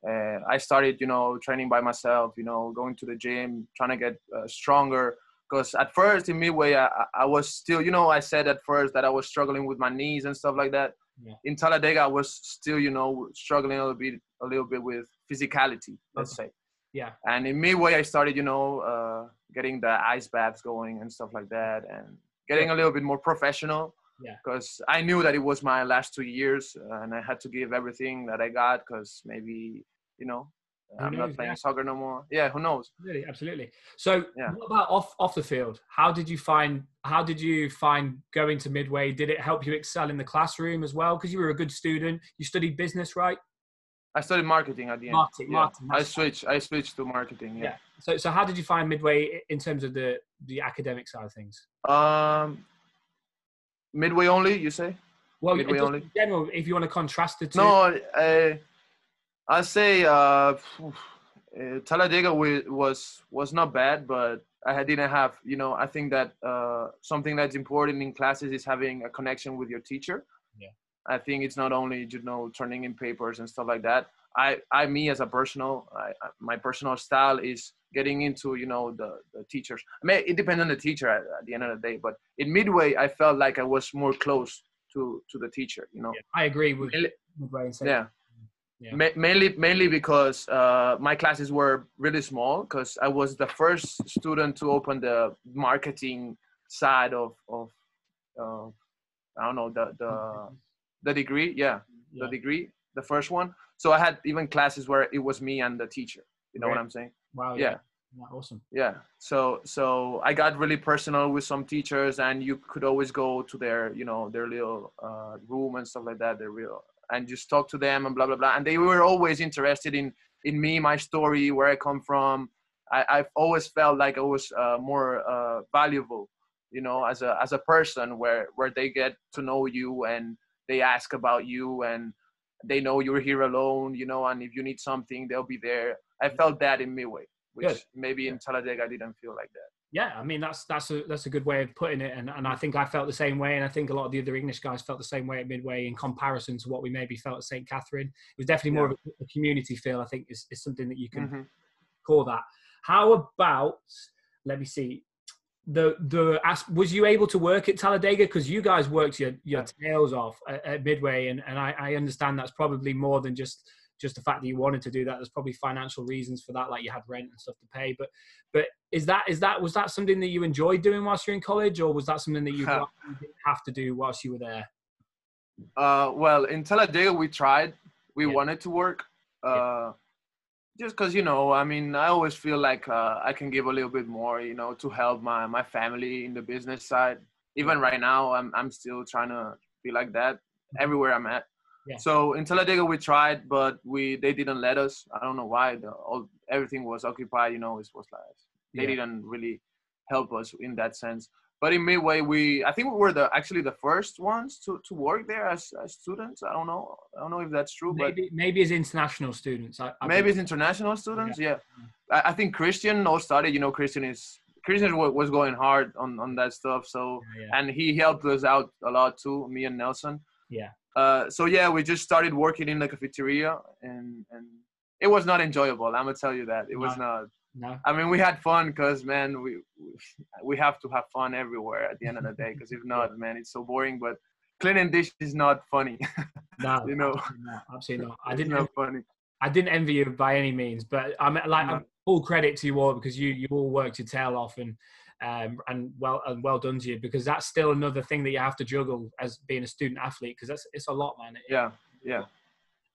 uh, I started you know training by myself. You know, going to the gym, trying to get uh, stronger. Because at first in midway, I, I- I was still, you know, I said at first that I was struggling with my knees and stuff like that. Yeah. In Talladega, I was still, you know, struggling a little bit, a little bit with physicality. Let's say yeah. and in midway i started you know uh, getting the ice baths going and stuff like that and getting a little bit more professional Yeah. because i knew that it was my last two years uh, and i had to give everything that i got because maybe you know Who i'm knows, not playing yeah. soccer no more yeah who knows Absolutely, absolutely. So, Yeah. what about off off the field? How did you find how did you find going to Midway? Did it help you excel in the classroom as well? Because you were a good student. You studied business, right? i studied marketing at the end Marketing, yeah. marketing, i switched i switched to marketing yeah, So, so how did you find Midway in terms of the the academic side of things? um midway only you say Well, Midway only. in general, if you want to contrast the two. No, I, I say uh, uh, Talladega was was not bad, but I didn't have. You know, I think that uh, something that's important in classes is having a connection with your teacher. Yeah. I think it's not only you know turning in papers and stuff like that. I, I me as a personal, I, my personal style is getting into you know the the teachers. I mean, it depends on the teacher at, at the end of the day. But in midway, I felt like I was more close to to the teacher. You know. Yeah, I agree with. Yeah. Yeah. Ma- mainly, mainly because uh, my classes were really small. Because I was the first student to open the marketing side of of uh, I don't know the the the degree. Yeah, Yeah. the degree, the first one. So I had even classes where it was me and the teacher. You know what I'm saying? Wow. Yeah. Yeah, Awesome. Yeah. So so I got really personal with some teachers, and you could always go to their you know their little uh, room and stuff like that. Their real and just talk to them and blah blah blah. And they were always interested in in me, my story, where I come from. I, I've always felt like I was uh, more uh, valuable, you know, as a as a person, where where they get to know you and they ask about you and they know you're here alone, you know, and if you need something, they'll be there. I felt that in Midway, which Good. maybe in Talladega I didn't feel like that. Yeah, I mean that's that's a that's a good way of putting it, and and I think I felt the same way, and I think a lot of the other English guys felt the same way at Midway in comparison to what we maybe felt at St Catharine. It was definitely more of a, community feel. I think is, is something that you can Mhm. call that. How about let me see the the as- was you able to work at Talladega because you guys worked your your tails off at, at Midway, and and I, I understand that's probably more than just just the fact that you wanted to do that. There's probably financial reasons for that, like you had rent and stuff to pay. But but is that is that was that something that you enjoyed doing whilst you're in college, or was that something that you didn't have to do whilst you were there? Uh, well, in Talladega we tried. We Yeah. wanted to work. Uh, Just because you know, I mean, I always feel like uh, I can give a little bit more, you know, to help my my family in the business side. Even right now, I'm I'm still trying to be like that everywhere I'm at. Yeah. So in Talladega we tried, but we they didn't let us. I don't know why. The, all everything was occupied. You know, it was like they Yeah. didn't really help us in that sense. but in Midway, we I think we were the actually the first ones to, to work there as, as students. I don't know. I don't know if that's true, maybe, but maybe as international students. I, I maybe it's international students. Yeah, I, I think Christian all started. You know, Christian is Christian was going hard on on that stuff. So Yeah, yeah. and he helped us out a lot too. Me and Nelson. Yeah. Uh, so yeah, we just started working in the cafeteria, and and it was not enjoyable. I'm gonna tell you that it was not. No. I mean, we had fun because man, we we have to have fun everywhere at the end of the day. Because if not, man, it's so boring. But cleaning dish is not funny. No. you know, Absolutely not. Absolutely not. I didn't. not funny. I didn't envy you by any means, but I'm like No. I'm full credit to you all because you you all worked your tail off and um and well and well done to you because that's still another thing that you have to juggle as being a student athlete because that's it's a lot, man. Yeah, yeah,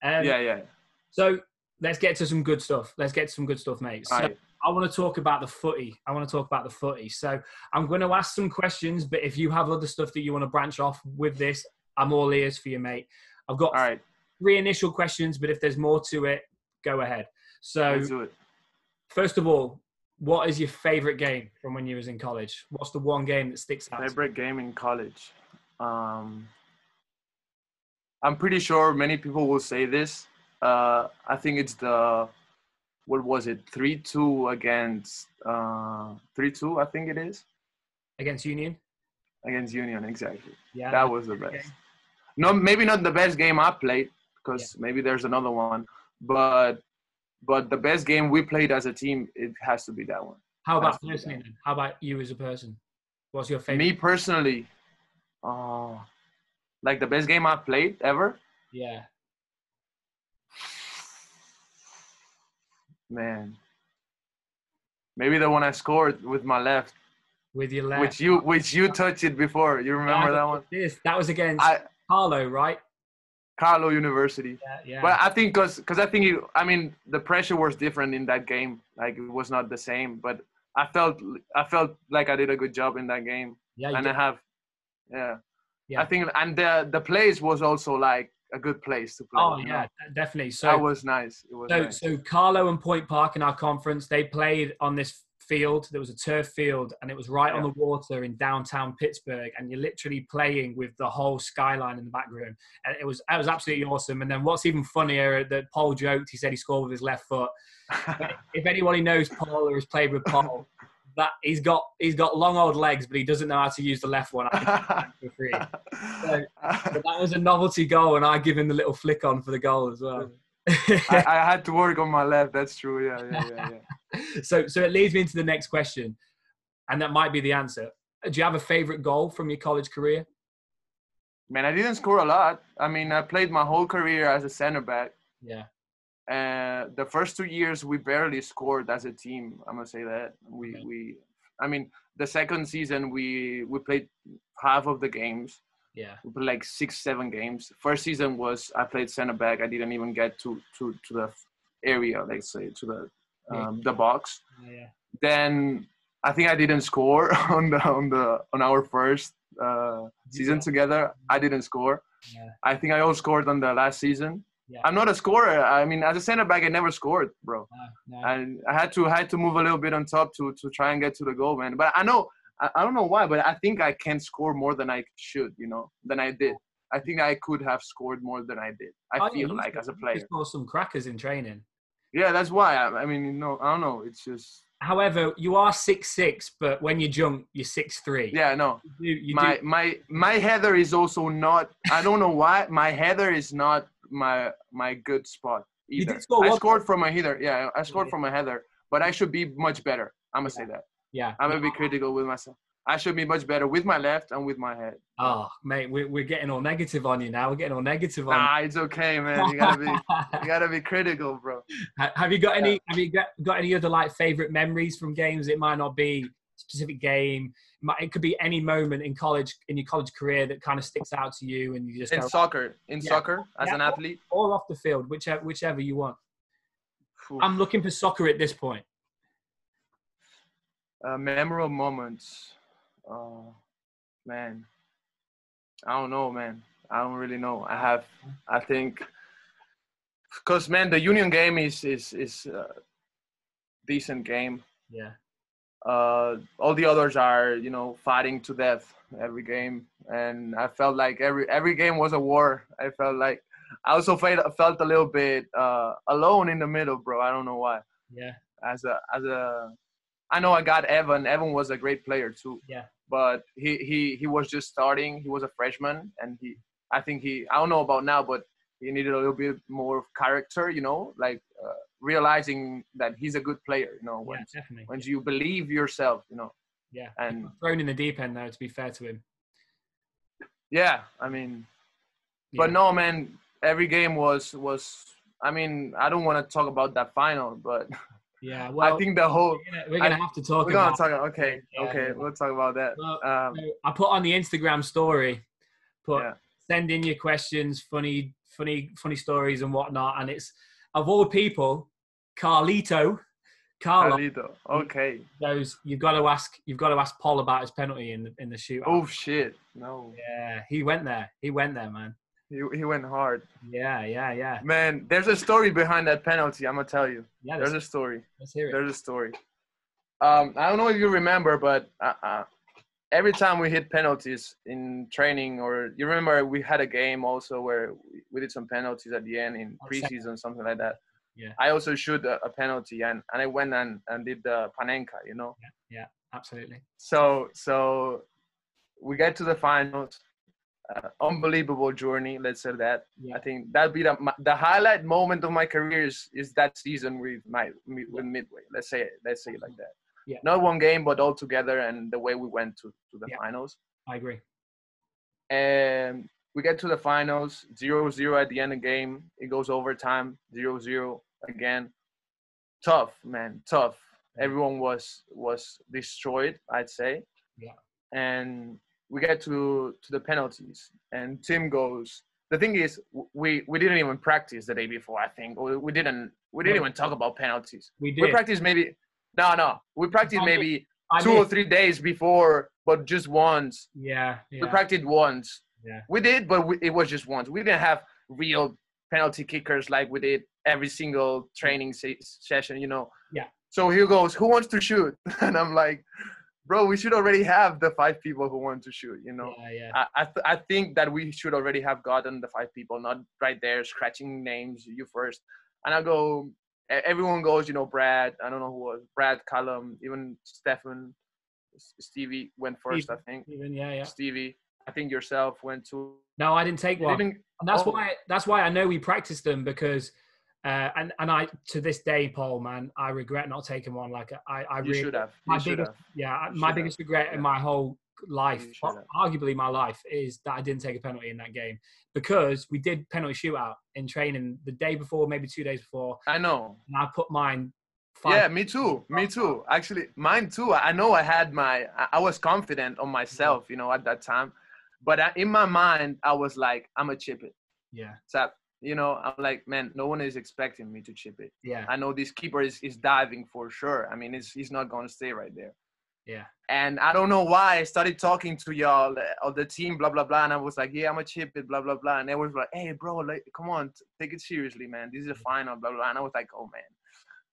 Um, yeah, yeah. So let's get to some good stuff. Let's get to some good stuff, mate. So right. I want to talk about the footy. I want to talk about the footy. So I'm going to ask some questions, but if you have other stuff that you want to branch off with this, I'm all ears for you, mate. I've got All right, three initial questions, but if there's more to it, go ahead. So let's do it. first of all, what is your favorite game from when you was in college? What's the one game that sticks out? Favorite game in college. Um, I'm pretty sure many people will say this. Uh, I think it's the what was it? Three two against uh, three two. I think it is against Union? against Union. Exactly. Yeah, that was the best. game. No, maybe not the best game I played because maybe there's another one, but but the best game we played as a team, it has to be that one. How about personally? Then? How about you as a person? What's your favorite? Me personally, uh, like the best game I've played ever. Yeah. Man. Maybe the one I scored with my left, With your left. which you which you touched it before. You remember that one? This that was against I Carlow, right? Carlow University. Yeah, yeah. But I think because because I think it, I mean the pressure was different in that game. Like it was not the same. But I felt I felt like I did a good job in that game, yeah, and I have, yeah. Yeah. I think and the the place was also like a good place to play. oh yeah, know? definitely. So that was nice. It was So, nice. so Carlow and Point Park in our conference, they played on this field. There was a turf field, and it was right on the water in downtown Pittsburgh. And you're literally playing with the whole skyline in the back room, and it was it was absolutely awesome. And then what's even funnier that Paul joked, he said he scored with his left foot. If anybody knows Paul or has played with Paul, that he's got he's got long old legs, but he doesn't know how to use the left one. For free. But that was a novelty goal, and I give him the little flick on for the goal as well. I, I had to work on my left. That's true. Yeah, yeah, yeah. yeah. So so it leads me into the next question and that might be the answer do you have a favorite goal from your college career Man, I didn't score a lot. I mean, I played my whole career as a center back. yeah Uh, the first two years we barely scored as a team. I'm gonna say that we Okay. we. I mean, the second season we we played half of the games. yeah We played like six, seven games. First season was I played center back. I didn't even get to to to the area, let's say, to the um, the box. yeah Then I think I didn't score on the on the on our first uh, season Yeah. together. I didn't score. Yeah. I think I all scored on the last season. Yeah. I'm not a scorer. I mean, as a center back, I never scored, bro. no, no. And I had to I had to move a little bit on top to to try and get to the goal, man. But I know I, I don't know why, but I think I can score more than I should, you know, than I did. I think I could have scored more than I did. I Oh, feel you like as a you player. scored some crackers in training Yeah, that's why. I, I mean, you know, I don't know. It's just however you are six six but when you jump you're six three yeah, no. you, you my do, my my header is also not. I don't know why my header is not my my good spot You either. did score I one- scored from a header. Yeah, I scored Yeah. from a header, but I should be much better. I'm gonna say that. yeah I'm gonna be critical with myself. I should be much better with my left and with my head. oh mate we're, we're getting all negative on you now we're getting all negative on Nah, it's okay, man. You gotta be you gotta be critical, bro. Have you got any? Have you got, got any other like favorite memories from games? It might not be a specific game. It, might, it could be any moment in college in your college career that kind of sticks out to you, and you just In go soccer, in Yeah. soccer, as Yeah. an athlete. all off the field, whichever whichever you want. phew, I'm looking for soccer at this point. uh, memorable moments. Uh, man, I don't know, man. I don't really know. I have, I think, because man, the Union game is is is a decent game. Yeah, uh, all the others are you know fighting to death every game, and I felt like every every game was a war. I felt like I also felt felt a little bit uh, alone in the middle, bro. I don't know why. Yeah. As a as a, I know I got Evan. Evan was a great player too. Yeah. But he he he was just starting. He was a freshman, and he I think he I don't know about now, but he needed a little bit more character. You know, like. Uh, realizing that he's a good player you know when, yeah, definitely. when you believe yourself you know yeah and thrown in the deep end though to be fair to him yeah i mean yeah. but no man every game was was i mean i don't want to talk about that final but yeah well i think the whole we're gonna, we're gonna I, have to talk we're gonna talk okay yeah, okay yeah. we'll talk about that well, um, i put on the instagram story put Yeah. send in your questions funny funny funny stories and whatnot and it's of all people carlito Carlo Carlito. okay Those you've got to ask you've got to ask paul about his penalty in the in the shootout oh shit no yeah he went there he went there man he, he went hard yeah yeah yeah man there's a story behind that penalty i'm gonna tell you yeah there's a story let's hear it there's a story. Um, I don't know if you remember, but uh, uh, every time we hit penalties in training, or you remember we had a game also where we, did some penalties at the end in preseason, something like that. Yeah. I also shoot a, a penalty, and, and I went and, and did the panenka, you know. Yeah, yeah, absolutely So so we get to the finals. Uh, unbelievable journey, let's say that. yeah I think that'd be the the highlight moment of my career is, is that season with my with Midway. Let's say it, let's say it like that. Yeah. Not one game, but all together, and the way we went to, to the Yeah. finals. i agree And we get to the finals, 0-0 at the end of the game. It goes overtime, 0-0 again. Tough, man, tough. Everyone was was destroyed, I'd say. Yeah. And we get to to the penalties, and Tim goes. The thing is, we we didn't even practice the day before. I think we, we didn't we didn't even talk about penalties. we We did practiced maybe no no. We practiced maybe I two or three days before, but just once. yeah We practiced once. Yeah. We did, but we, it was just once. We didn't have real penalty kickers like we did every single training se- session, you know. Yeah. So he goes, "Who wants to shoot?" And I'm like, "Bro, we should already have the five people who want to shoot, you know." yeah yeah I I, th- I think that we should already have gotten the five people, not right there scratching names. You first, and I go. Everyone goes, you know, Brad. I don't know who was Brad, Callum, even Stefan, Stevie went first, I think. even yeah yeah Stevie. I think yourself went to. no i didn't take one And that's Oh. why that's why I know we practiced them because uh, and and I to this day, Paul, man, I regret not taking one. Like I, I you really, should have. my should biggest, have. yeah, You my biggest have. regret Yeah. in my whole life, You arguably my life, is that I didn't take a penalty in that game because we did penalty shootout in training the day before, maybe two days before, I know. and I put mine. Five, Yeah, me too. Me too. Actually, mine too. I know I had my. I- was confident on myself, you know, at that time, but in my mind, I was like, I'm gonna chip it. yeah, So, you know, I'm like, man, no one is expecting me to chip it. yeah, I know this keeper is, is diving for sure. I mean, it's, he's not gonna stay right there. yeah, And I don't know why I started talking to y'all uh, of the team, blah blah blah, and I was like, yeah, I'm gonna chip it, blah blah blah, and they was like, hey, bro, like, come on, take it seriously, man. This is a final, blah blah, blah. and I was like, oh man.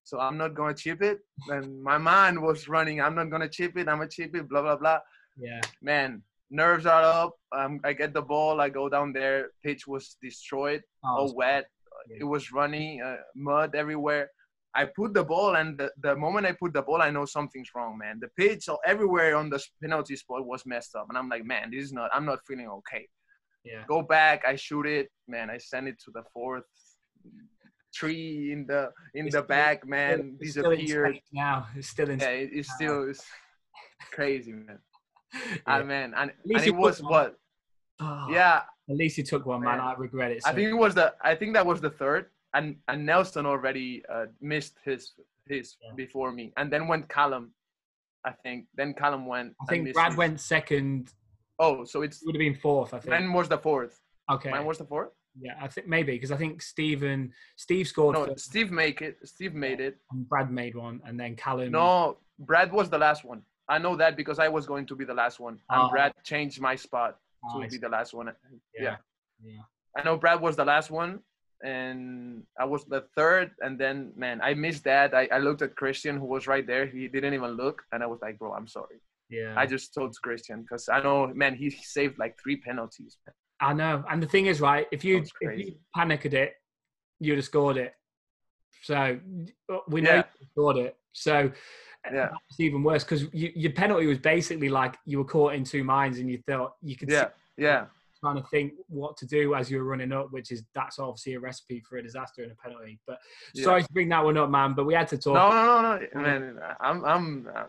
So I'm not gonna chip it. And my mind was running. I'm not gonna chip it. I'm gonna chip it. Blah blah blah. yeah, Man, nerves are up. Um, I get the ball. I go down there. Pitch was destroyed, Oh, all wet. yeah. It was runny, uh, mud everywhere. I put the ball, and the, the moment I put the ball, I know something's wrong, man. The pitch all- everywhere on the penalty spot was messed up, and I'm like, man, this is not. I'm not feeling okay. yeah. Go back. I shoot it, man. I send it to the fourth tree in the in It's the still- back, man. It's Disappeared. now. It's still in. Yeah, it, it's still it's crazy, man. yeah. Ah, man, and, least and it was one. what? Oh, Yeah, At least you took one, man. I regret it. I think it was the. I think that was the third, and and Nelson already uh, missed his his Yeah. before me, and then went Callum. I think then Callum went. I think Brad his. went second. Oh, so it's It would have been fourth. I think. mine was the fourth. okay. Mine was the fourth. yeah, I think maybe because I think Stephen Steve scored No, first, Steve make it. Steve made it. and Brad made one, and then Callum. No, Brad was the last one. I know that because I was going to be the last one, and Oh. Brad changed my spot Oh, to ah, I be the last one. yeah. yeah. yeah. I know Brad was the last one, and I was the third. And then, man, I missed that. I, I looked at Christian, who was right there. He didn't even look, and I was like, bro, I'm sorry. Yeah. I just told Christian because I know, man, he saved like three penalties. Man. I know. And the thing is, right, if you if you panicked it, you'd have scored it. So we know Yeah. you scored it. So Yeah. it's even worse because you, your penalty was basically like you were caught in two minds and you thought you could Yeah, yeah, trying to think what to do as you were running up, which is that's obviously a recipe for a disaster and a penalty. But yeah. sorry to bring that one up, man. But we had to talk. No, no, no, no, man. I'm, I'm. Uh,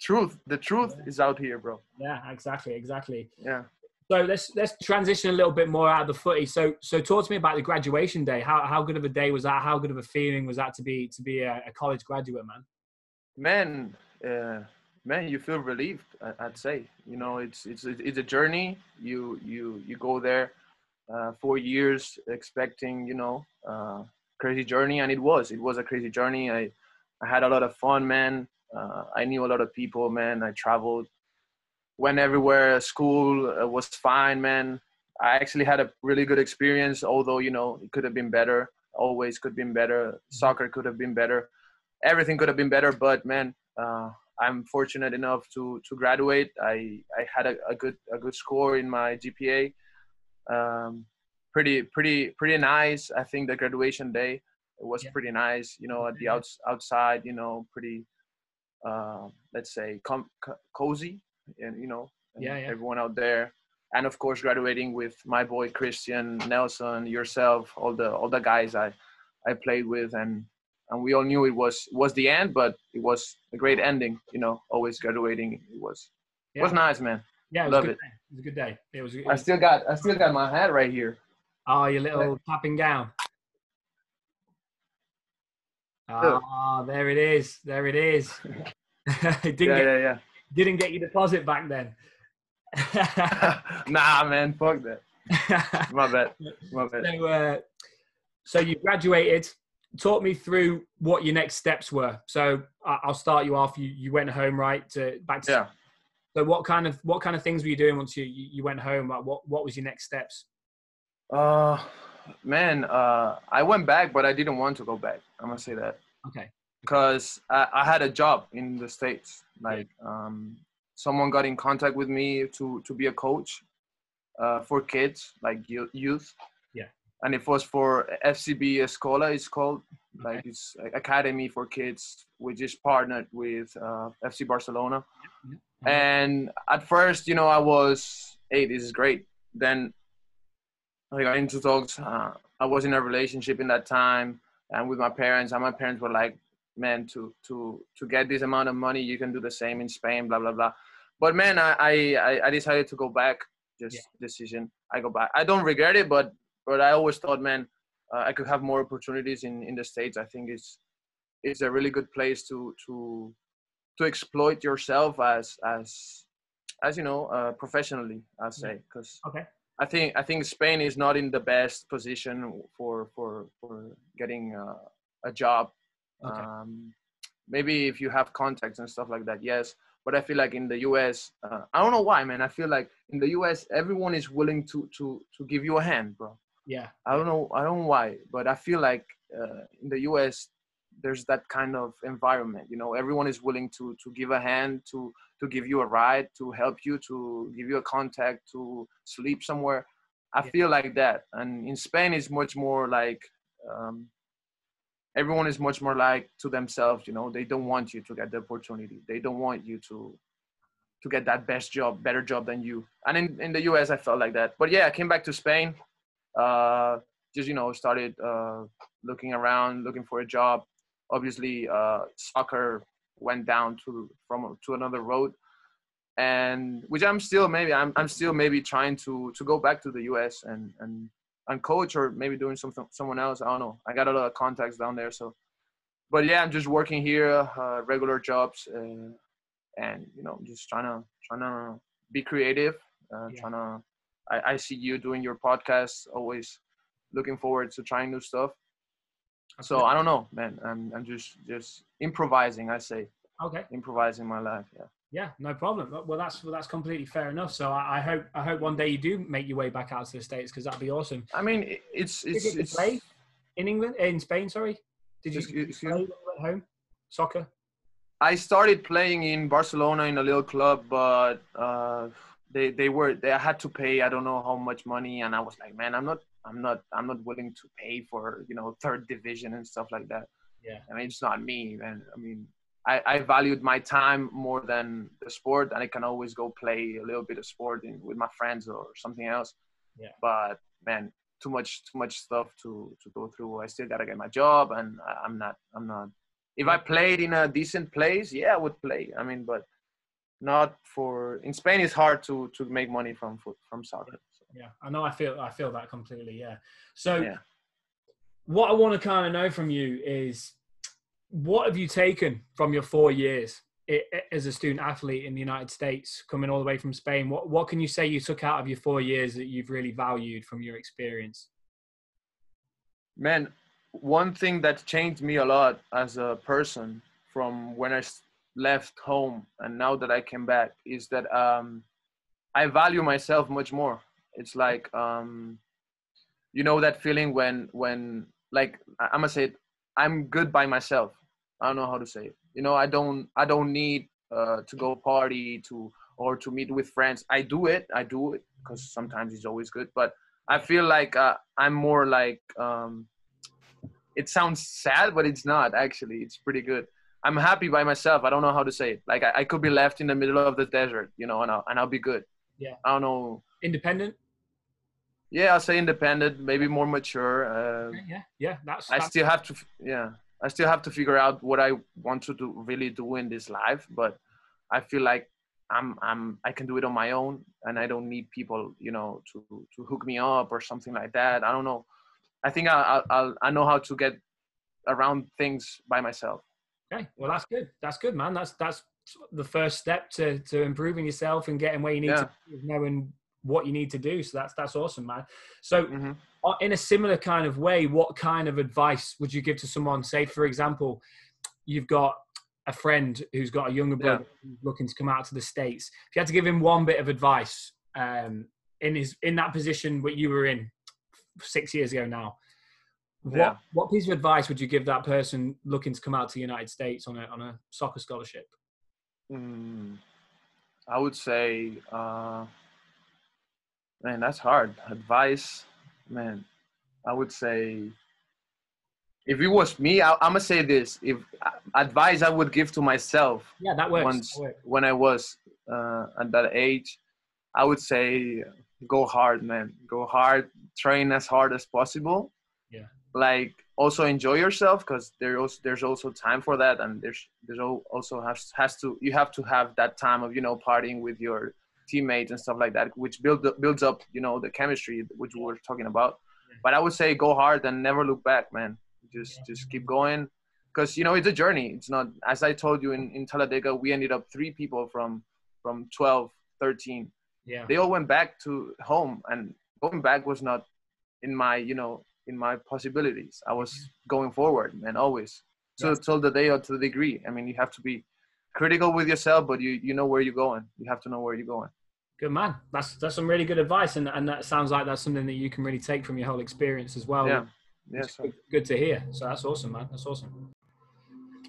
truth. The truth is out here, bro. Yeah, exactly, exactly. Yeah. So let's let's transition a little bit more out of the footy. So so talk to me about the graduation day. How how good of a day was that? How good of a feeling was that to be to be a, a college graduate, man? Man uh, man you feel relieved I- i'd say. You know it's it's it's a journey. You you you go there uh, four years expecting you know uh, crazy journey and it was it was a crazy journey. I i had a lot of fun man. Uh, i knew a lot of people man. I traveled went everywhere. School uh, was fine man. I actually had a really good experience although you know it could have been better always could have been better. Soccer could have been better everything could have been better but man uh, i'm fortunate enough to to graduate. I i had a, a good a good score in my gpa um, pretty pretty pretty nice. I think the graduation day it was Yeah. pretty nice you know at the outs, outside you know pretty uh, let's say com- co- cozy and you know and Yeah, yeah. everyone out there. And of course graduating with my boy christian nelson yourself all the all the guys i i played with and and we all knew it was was the end but it was a great ending you know always graduating it was it was nice man Yeah, it was Love a good it. day. It was a good day. It was. It i still got i still got my hat right here oh, your little tapping gown. Ah, there it is. There it is. it didn't yeah get yeah didn't get your deposit back then. nah man fuck that my bad my bad so, uh, so you graduated. Talk me through what your next steps were. So I'll start you off. You you went home, right? To back to yeah So what kind of what kind of things were you doing once you you, went home? Like what what was your next steps? uh man uh i went back but i didn't want to go back i'm gonna say that Okay. because I, I had a job in the states like um, someone got in contact with me to to be a coach uh, for kids like yo- youth. And it was for fcb escola it's called like Okay. it's academy for kids which is partnered with uh, fc barcelona. And at first you know i was hey this is great. Then i got into talks uh, i was in a relationship in that time and with my parents and my parents were like man to to to get this amount of money you can do the same in spain blah blah blah. But man i i I- i decided to go back. Just Yeah. decision. I go back. I don't regret it but but i always thought man uh, i could have more opportunities in in the states i think it's it's a really good place to to to exploit yourself as as as you know uh, professionally i say because Okay. I think I think Spain is not in the best position for for for getting uh, a job. Okay. Um, maybe if you have contacts and stuff like that, yes. But I feel like in the U.S., uh, I don't know why, man. I feel like in the U.S., everyone is willing to to to give you a hand, bro. Yeah. I don't know. I don't know why, but I feel like uh, in the U.S. there's that kind of environment. You know, everyone is willing to to give a hand, to to give you a ride, to help you, to give you a contact, to sleep somewhere. I Yeah. feel like that, and in Spain, it's much more like um, everyone is much more like to themselves. You know, they don't want you to get the opportunity. They don't want you to to get that best job, better job than you. And in, in the US, I felt like that. But yeah, I came back to Spain. Uh, just you know, started uh, looking around, looking for a job. Obviously, uh, soccer went down to from to another road, and which I'm still maybe I'm I'm still maybe trying to to go back to the US and and and coach or maybe doing something someone else. I don't know. I got a lot of contacts down there, so. But yeah, I'm just working here, uh, regular jobs. Uh, and you know just trying to trying to be creative uh, Yeah. trying to I, I see you doing your podcast always looking forward to trying new stuff so i don't know man i'm, I'm just just improvising i say Okay. improvising my life yeah Yeah, no problem. Well, that's well, that's completely fair enough. So I, I hope I hope one day you do make your way back out to the states because that'd be awesome. i mean it's it's the it's play? in England, in Spain? Sorry, did you play when you went home soccer? I started playing in Barcelona in a little club, but uh, they they were they had to pay I don't know how much money, and I was like, man, I'm not I'm not I'm not willing to pay for you know third division and stuff like that. Yeah. I mean, it's not me, man. I mean, I, I valued my time more than the sport, and I can always go play a little bit of sport in, with my friends or something else. Yeah. But man, too much too much stuff to to go through. I still gotta get my job, and I, I'm not I'm not. If I played in a decent place, yeah, I would play. I mean, but not for in Spain. It's hard to to make money from foot from soccer. So, Yeah, I know. I feel I feel that completely. Yeah. So, Yeah. what I want to kind of know from you is, what have you taken from your four years as a student athlete in the United States, coming all the way from Spain? What What can you say you took out of your four years that you've really valued from your experience? man, one thing that changed me a lot as a person from when I left home and now that I came back is that um, I value myself much more. It's like um, you know that feeling when when like I'm gonna say it, I'm good by myself. I don't know how to say it. You know, I don't I don't need uh, to go party to or to meet with friends. I do it. I do it because sometimes it's always good, but I feel like uh, I'm more like um, it sounds sad, but it's not actually. It's pretty good. I'm happy by myself. I don't know how to say it. Like I, I could be left in the middle of the desert, you know, and I'll, and I'll be good. Yeah. I don't know. Independent. Yeah, I'll say independent, maybe more mature. Uh, Yeah, yeah. That's. I that's still have to, yeah, I still have to figure out what I want to do, really do in this life. But I feel like I'm, I'm, I can do it on my own, and I don't need people, you know, to to hook me up or something like that. I don't know. I think I, I, I'll, I know how to get around things by myself. Okay, well that's good. That's good, man. That's that's the first step to to improving yourself and getting where you need Yeah. to be, knowing what you need to do. So that's that's awesome, man. So hmm uh, in a similar kind of way, what kind of advice would you give to someone? Say, for example, you've got a friend who's got a younger brother who's looking to come out to the states. If you had to give him one bit of advice um, in his in that position what you were in six years ago now, what Yeah. what piece of advice would you give that person looking to come out to the United States on a on a soccer scholarship? Mm, I would say, uh, man, that's hard. Advice, man. I would say, if it was me, I, I'm gonna say this: if uh, advice I would give to myself Yeah, that works. once That works. when I was uh, at that age, I would say, go hard, man. Go hard. Train as hard as possible. Yeah. Like also enjoy yourself because there also there's also time for that, and there's there's also has has to you have to have that time of you know partying with your teammates and stuff like that, which build builds up you know the chemistry which we were talking about. But I would say go hard and never look back, man. Just just keep going because you know it's a journey. It's not as i told you in, in talladega we ended up three people from from 12 13 Yeah, they all went back to home and going back was not in my you know in my possibilities i was mm-hmm. going forward and always so Yes. till the day or to the degree i mean you have to be critical with yourself but you you know where you're going you have to know where you're going good man. That's that's some really good advice, and and that sounds like that's something that you can really take from your whole experience as well. yeah yes It's good, good to hear. So that's awesome, man. That's awesome.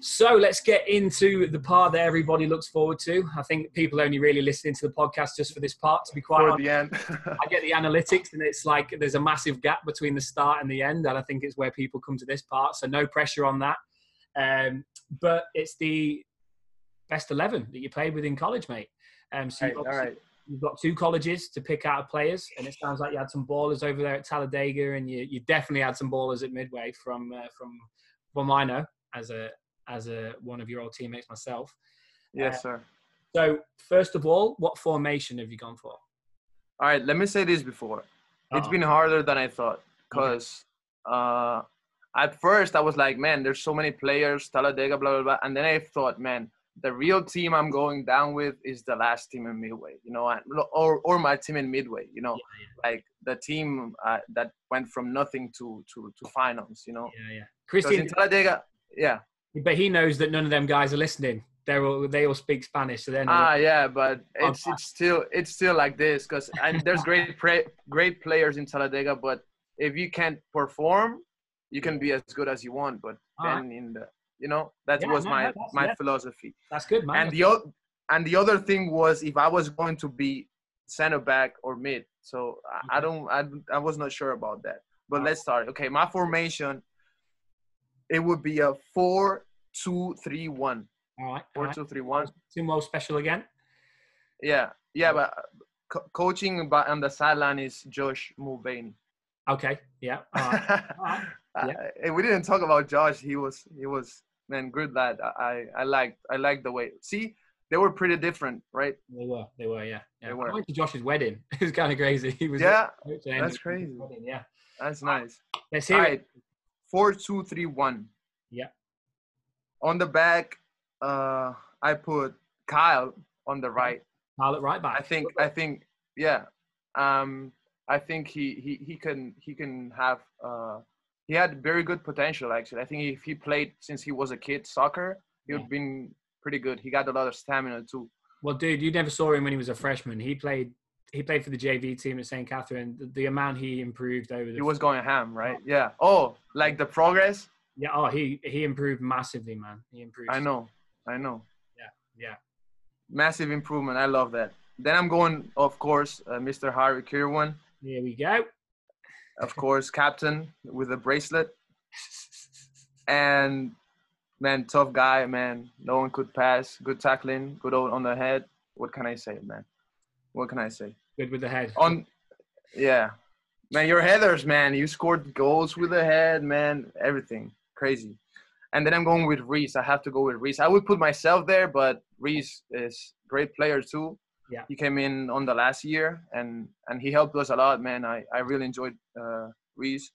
So let's get into the part that everybody looks forward to. I think people only really listening to the podcast just for this part. To be quite for honest, the end I get the analytics, and it's like there's a massive gap between the start and the end, and I think it's where people come to this part. So no pressure on that. Um, but it's the best eleven that you played with in college, mate. Um, so Right, you've, all you've got two colleges to pick out of players, and it sounds like you had some ballers over there at Talladega, and you, you definitely had some ballers at Midway from uh, from from I know as a as a one of your old teammates myself. yes sir So first of all, what formation have you gone for? all right let me say this before it's Uh-oh. been harder than I thought because uh, at first I was like, man, there's so many players, Talladega, blah blah blah, and then I thought, man, the real team I'm going down with is the last team in Midway, you know, or or my team in Midway, you know, like the team uh, that went from nothing to to to finals, you know. Yeah, yeah. Christian, Talladega, yeah, but he knows that none of them guys are listening. They're all, they all speak Spanish, so they're not. ah, yeah, but it's it's still it's still like this because and there's great pre- great players in Talladega, but if you can't perform, you can be as good as you want, but All then in the you know that Yeah, was no, my my yeah. philosophy. That's good, man. And the o- and the other thing was if I was going to be center back or mid. So I, I don't I, I was not sure about that. But Oh. let's start. Okay, my formation it would be a four two three one. all right. All Four right. two three one. Timo special again. Yeah, yeah, but co- coaching but on the sideline is Josh Mulvaney. Okay. Yeah. All right. right. Uh, and we didn't talk about Josh. He was he was man, good lad. I I, liked I liked the way. See, they were pretty different, right? They were. They were. Yeah. yeah. They I went to Josh's wedding. It was kind of crazy. He was. Yeah, that's crazy. wedding, Yeah. that's nice. Let's hear right, it. four two three one. Yeah. On the back, uh, I put Kyle on the right. Pilot right back. I think I think yeah. Um, I think he he he can he can have uh he had very good potential actually. I think if he played since he was a kid soccer, he would Yeah. been pretty good. He got a lot of stamina too. Well, dude, you never saw him when he was a freshman. He played. He played for the JV team at St. Catharine. The, the amount he improved over the. He was going ham, right? Yeah. Oh, like the progress? Yeah. Oh, he he improved massively, man. He improved. I know. I know. Yeah. Yeah. Massive improvement. I love that. Then I'm going, of course, uh, Mr. Harry Kirwan, Here we go. of course, captain with a bracelet. And man, tough guy, man. No one could pass. Good tackling, good old on the head. What can I say, man? What can I say? Good with the head. On, yeah, man, your headers, man. You scored goals with the head, man. Everything crazy. And then I'm going with Reese. I have to go with Reese. I would put myself there, but Reese is great player too. Yeah. He came in on the last year, and and he helped us a lot, man. I I really enjoyed uh, Reese.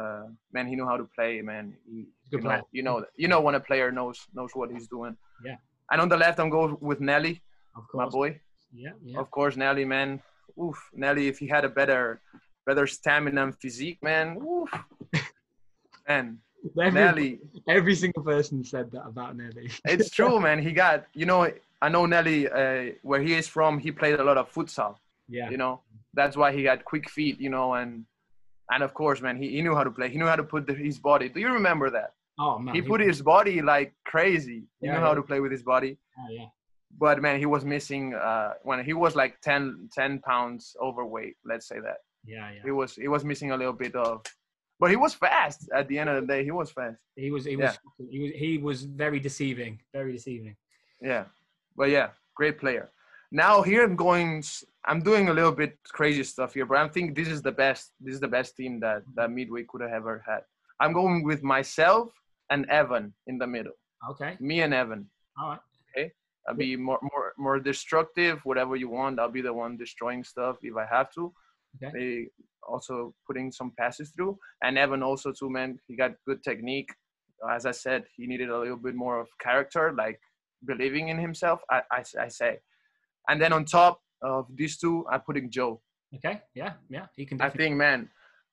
Uh, man, he knew how to play, man. He, Good you know, player. you know, you know when a player knows knows what he's doing. Yeah. And on the left, I'm going with Nelly, Of my boy. Yeah. Yeah. Of course, Nelly, man. Oof, Nelly, if he had a better, better stamina and physique, man. Oof. man, Every, Nelly, every single person said that about Nelly. it's true, man. He got, you know, I know Nelly, uh, where he is from, he played a lot of futsal, yeah. you know. That's why he got quick feet, you know, and and of course, man, he, he knew how to play. He knew how to put the, his body. Do you remember that? Oh man. he put his body like crazy. He Yeah, knew how yeah. to play with his body. Oh, yeah. But man, he was missing uh, when he was like 10, 10 pounds overweight. Let's say that. Yeah. Yeah. he was he was missing a little bit of but he was fast at the end of the day he was fast He was. He was. He was. He was very deceiving. Very deceiving. yeah but yeah great player now here i'm going I'm doing a little bit crazy stuff here but i think this is the best this is the best team that that midway could have ever had i'm going with myself and evan in the middle Okay. me and evan All right. Okay. I'll be more more more destructive whatever you want i'll be the one destroying stuff if i have to Okay. they also putting some passes through and evan also too man he got good technique uh, as i said he needed a little bit more of character like believing in himself i i, I say and then on top of these two i'm putting joe Okay. Yeah. Yeah. He can. i think man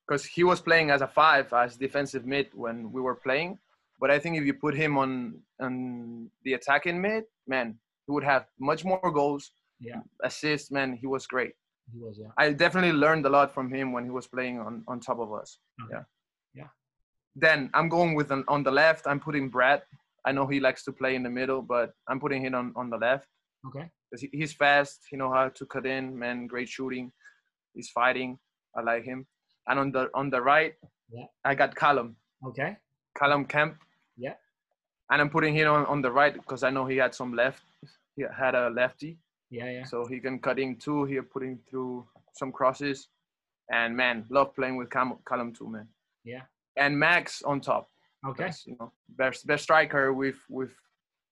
because he was playing as a five as defensive mid when we were playing but i think if you put him on on the attacking mid man he would have much more goals Yeah. assists man he was great he was. Yeah. I definitely learned a lot from him when he was playing on, on top of us. Okay. Yeah. Yeah. Then I'm going with an, on the left. I'm putting Brad. I know he likes to play in the middle, but I'm putting him on, on the left Okay. he, he's fast. He know how to cut in. Man, great shooting. He's fighting. I like him. And on the on the right, Yeah. I got Callum. Okay. Callum Kemp. Yeah. And I'm putting him on, on the right because I know he had some left. He had a lefty. Yeah. Yeah. So he can cut in too. Here putting through some crosses, and man, love playing with Cam- Callum too, man. Yeah. And Max on top. Okay. That's, you know, best best striker with with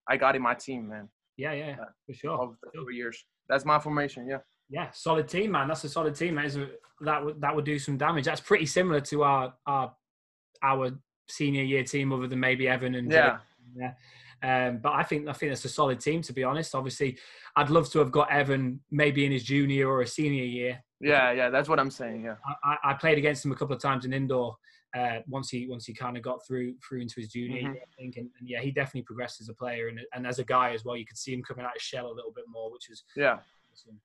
I got in my team, man. Yeah. Yeah. yeah. Uh, For sure. Of the three years. That's my formation. Yeah. Yeah, solid team, man. That's a solid team. That, is that would that would do some damage. That's pretty similar to our our our senior year team, other than maybe Evan and Yeah. yeah. Um, but I think I think that's a solid team to be honest. Obviously, I'd love to have got Evan maybe in his junior or a senior year. Yeah. Yeah. That's what I'm saying. Yeah. I, I- played against him a couple of times in indoor. Uh, once he once he kind of got through through into his junior Mhm. year, I think, and, and yeah, he definitely progressed as a player and and as a guy as well. You could see him coming out of shell a little bit more, which is Yeah. awesome.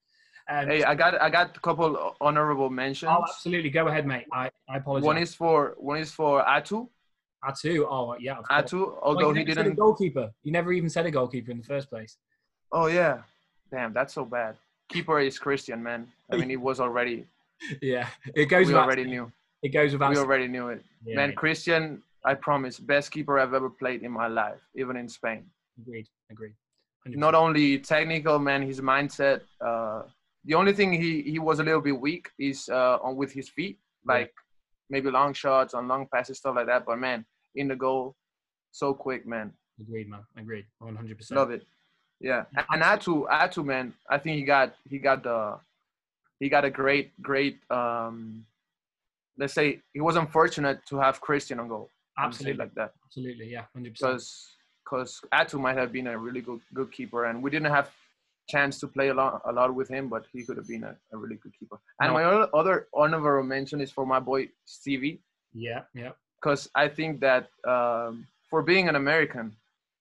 Um, Hey, I got I got a couple honorable mentions. oh, absolutely. Go ahead, mate. I, I apologize. One is for one is for Atu. Atu. Oh yeah. of course. Atu, although he never said a didn't. goalkeeper. You never even said a goalkeeper in the first place. Oh yeah, damn, that's so bad. Keeper is Christian, man. I mean, it was already. Yeah, it goes. We already saying. knew. It goes without. We already knew it. Yeah, Man, Christian, I promise, best keeper I've ever played in my life, even in Spain. agreed. Agreed. 100%. Not only technical, man, his mindset. Uh, the only thing he, he was a little bit weak is uh, on with his feet, Yeah. like maybe long shots on long passes, stuff like that. But man, in the goal, so quick, man. Agreed, man. Agreed. One hundred percent. Love it. Yeah, and Atu, Atu, man, I think he got he got the he got a great great um let's say he was unfortunate to have Christian on goal. I'll say it Absolutely. like that Absolutely. Yeah. Hundred percent. because because Atu might have been a really good good keeper, and we didn't have chance to play a lot a lot with him, but he could have been a, a really good keeper. And No. my other, other honorable mention is for my boy Stevie, Yeah. Yeah. Because I think that um, for being an American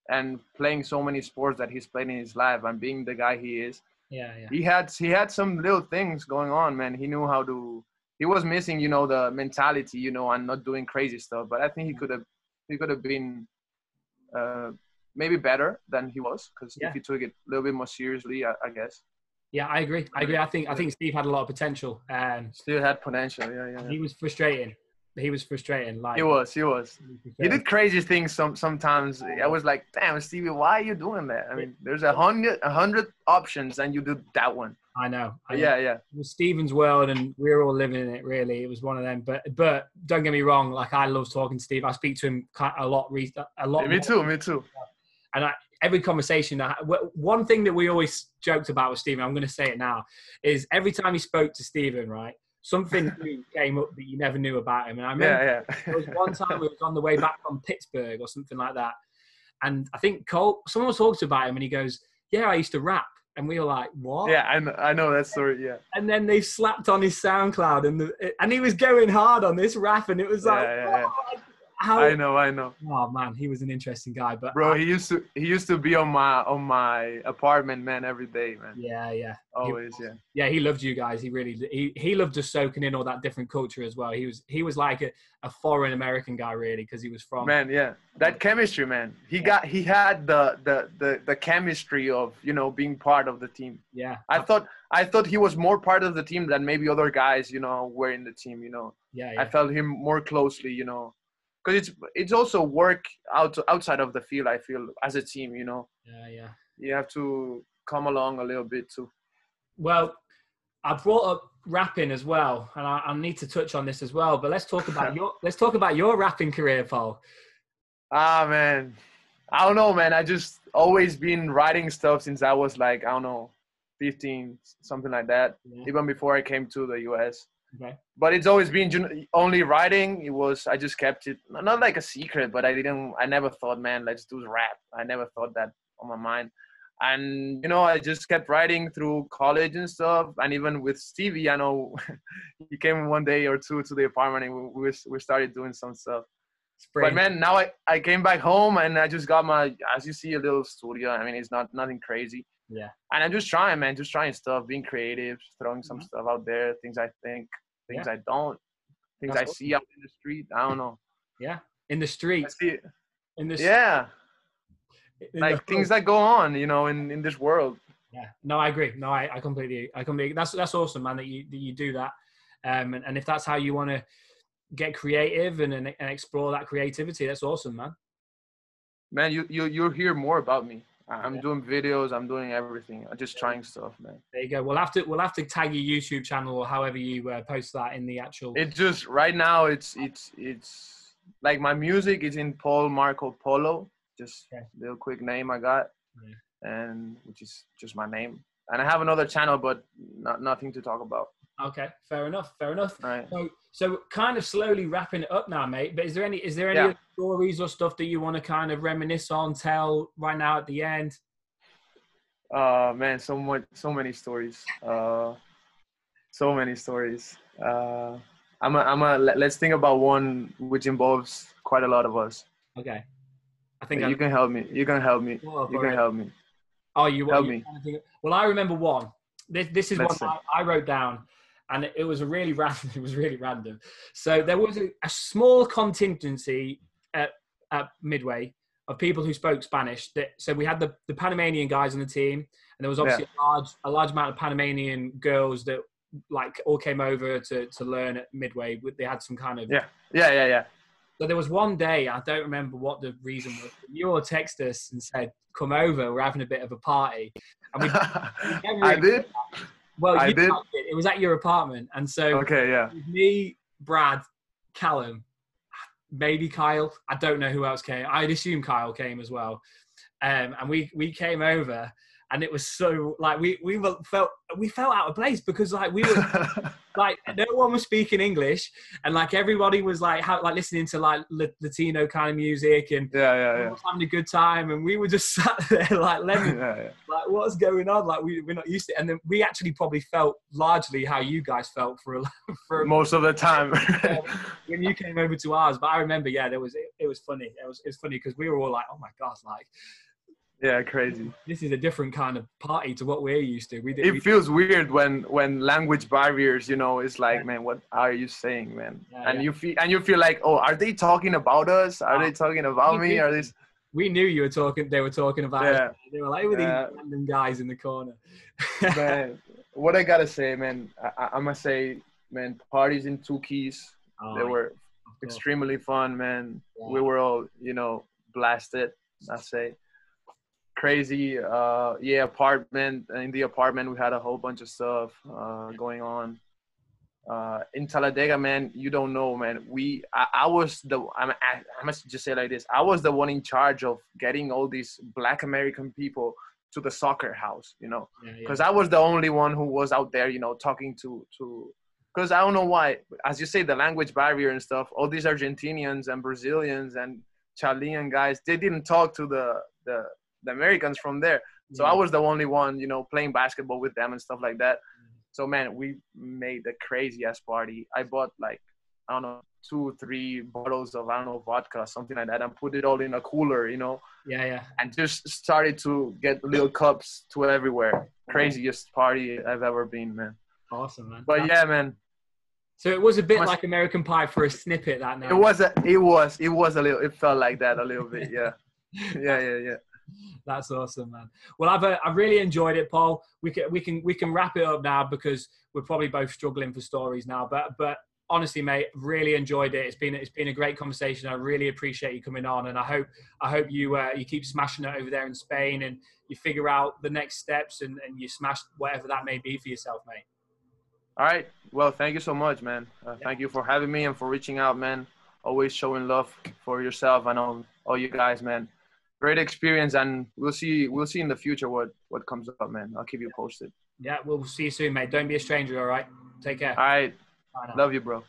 and playing so many sports that he's played in his life and being the guy he is, Yeah. Yeah. he had he had some little things going on, man. He knew how to. He was missing, you know, the mentality, you know, and not doing crazy stuff. But I think he could have he could have been uh, maybe better than he was because Yeah. if he took it a little bit more seriously, I, I guess. Yeah. I agree. I agree. I think. I think Steve had a lot of potential, and Still had potential. Yeah, yeah. he was frustrating. He was frustrating. Like He was. He was. he did crazy things. Some sometimes I was like, "Damn, Stevie, why are you doing that?" I mean, there's a hundred a hundred options, and you do that one. I know. I know. Yeah, yeah. it was Steven's world, and we were all living in it. Really, it was one of them. But but don't get me wrong. Like I love talking to Steve. I speak to him a lot. A lot. Me too. Me too. And I, every conversation, that one thing that we always joked about with Stephen, I'm going to say it now, is every time he spoke to Stephen, right, something new came up that you never knew about him. And I remember Yeah, there was one time we was on the way back from Pittsburgh or something like that, and I think Cole, someone was talking about him, and he goes, "Yeah, I used to rap." And we were like, "What?" yeah, I know, I know that story. Yeah. And then they slapped on his SoundCloud, and the, and he was going hard on this rap, and it was like, Yeah, yeah, oh yeah. "What?" How? I know, I know, Oh man, he was an interesting guy, but bro. I- He used to he used to be on my on my apartment, man, every day, man. yeah, yeah. Always, yeah. yeah, he loved you guys. He really he he loved just soaking in all that different culture as well. He was he was like a, a foreign American guy really because he was from Man, yeah. That chemistry, man. He got he had the the the the chemistry of you know being part of the team. yeah I thought I thought he was more part of the team than maybe other guys, you know, were in the team. You know, yeah I felt him more closely, you know, because it's it's also work out outside of the field. I feel as a team, you know, yeah yeah. you have to come along a little bit too. Well, I brought up rapping as well, and I, I need to touch on this as well. But let's talk about your let's talk about your rapping career, Paul. Ah man, I don't know, man. I just always been writing stuff since I was like I don't know, 15, something like that. Yeah. Even before I came to the U.S. Okay. But it's always been only writing. It was I just kept it not like a secret, but I didn't. I never thought, man, let's do rap. I never thought that on my mind. And you know, I just kept writing through college and stuff. And even with Stevie, I know he came one day or two to the apartment, and we we, started doing some stuff. Spring. But man, now I, I came back home and I just got my as you see a little studio. I mean, it's not nothing crazy. Yeah. And I'm just trying, man, just trying stuff, being creative, throwing some Mhm. stuff out there, things I think, things Yeah. I don't, things That's I see out in the street. I don't know. yeah, in the I street, see it. in the Yeah, in the like things that go on, you know, in in this world. Yeah, no, I agree. No, I, I completely, I completely. That's that's awesome, man. That you that you do that, um, and, and if that's how you want to get creative and, and and explore that creativity, that's awesome, man. Man, you you you'll hear more about me. I'm Yeah. doing videos. I'm doing everything. I'm just trying stuff, man. There you go. We'll have to we'll have to tag your YouTube channel or however you uh, post that in the actual. It just right now it's it's it's like my music is in Paul Marco Polo, just Okay. little quick name I got, Yeah. and which is just my name. And I have another channel, but not nothing to talk about. Okay, fair enough. Fair enough. Right. So so kind of slowly wrapping it up now, mate. But is there any is there any Yeah. stories or stuff that you want to kind of reminisce on, tell right now at the end? Uh man, so much, so many stories. Uh, so many stories. Uh, I'm a, I'm a. let- Let's think about one which involves quite a lot of us. Okay. I think you I, can help me. You can help me. Well, You can help me. Oh, you Help you me. trying to think- Well, I remember one. This, this is Let's one I, I wrote down, and it, was a really random. It was really random. So there was a, a small contingency at at Midway of people who spoke Spanish. That so we had the, the Panamanian guys on the team, and there was obviously a large a large amount of Panamanian girls that like all came over to to learn at Midway. They had some kind of Yeah, yeah, yeah, yeah. So there was one day I don't remember what the reason was. But you all texted us and said, "Come over, we're having a bit of a party." And we, we I did. Well, I did. it. It was at your apartment, and so Okay, yeah. me, Brad, Callum, maybe Kyle. I don't know who else came. I'd assume Kyle came as well. Um, and we we came over, and it was so like we we were, felt we felt out of place because like we were like no one was speaking English, and like everybody was like how, like listening to like La- Latino kind of music, and yeah, yeah, yeah. having a good time, and we were just sat there like lemon yeah, yeah. like what's going on like we, we're not used to it and then we actually probably felt largely how you guys felt for a for Most of the time. when you came over to ours but i remember yeah there was it, it was funny it was it was funny because we were all like oh my god like yeah, crazy. this is a different kind of party to what we're used to we did we, It feels weird when when language barriers, you know, it's like, man, what are you saying, man? Yeah, and yeah. you feel and you feel like, oh, are they talking about us? Are they talking about me? Are they? we knew you were talking they were talking about Yeah. us. they were like oh, with Yeah. these random guys in the corner man, what I gotta say, man, I, I, I'm gonna say, man, parties in two keys, Oh, they were extremely fun, man. Yeah. We were all, you know, blasted. I say, crazy. Uh, yeah, apartment. In the apartment, we had a whole bunch of stuff uh, going on. Uh, in Talladega, man, you don't know, man. We, I, I was the, I'm, I, I must just say like this. I was the one in charge of getting all these Black American people to the soccer house, you know Yeah, yeah. because I was the only one who was out there, you know, talking to to. Because I don't know why, as you say, the language barrier and stuff. All these Argentinians and Brazilians and Chilean guys, they didn't talk to the the, the Americans from there. So Yeah. I was the only one, you know, playing basketball with them and stuff like that. So man, we made the craziest party. I bought like I don't know two, three bottles of I don't know vodka, something like that, and put it all in a cooler, you know yeah yeah and just started to get little cups to everywhere. Craziest party I've ever been, man. awesome man But yeah, man, so it was a bit like american pie for a snippet that night it was a, it was, it was a little, it felt like that a little bit, yeah, yeah, yeah, yeah. That's awesome, man. Well, I've uh, I've really enjoyed it, Paul. We can we can we can wrap it up now because we're probably both struggling for stories now. But but honestly, mate, really enjoyed it. It's been it's been a great conversation. I really appreciate you coming on, and I hope I hope you uh, you keep smashing it over there in Spain, and you figure out the next steps, and, and you smash whatever that may be for yourself, mate. All right, well, thank you so much, man. Uh, thank you for having me and for reaching out, man. Always showing love for yourself and all, all you guys, man. Great experience, and we'll see, we'll see in the future what what comes up, man. I'll keep you posted. Yeah, we'll see you soon, mate. Don't be a stranger, all right? Take care. All right, love you, bro.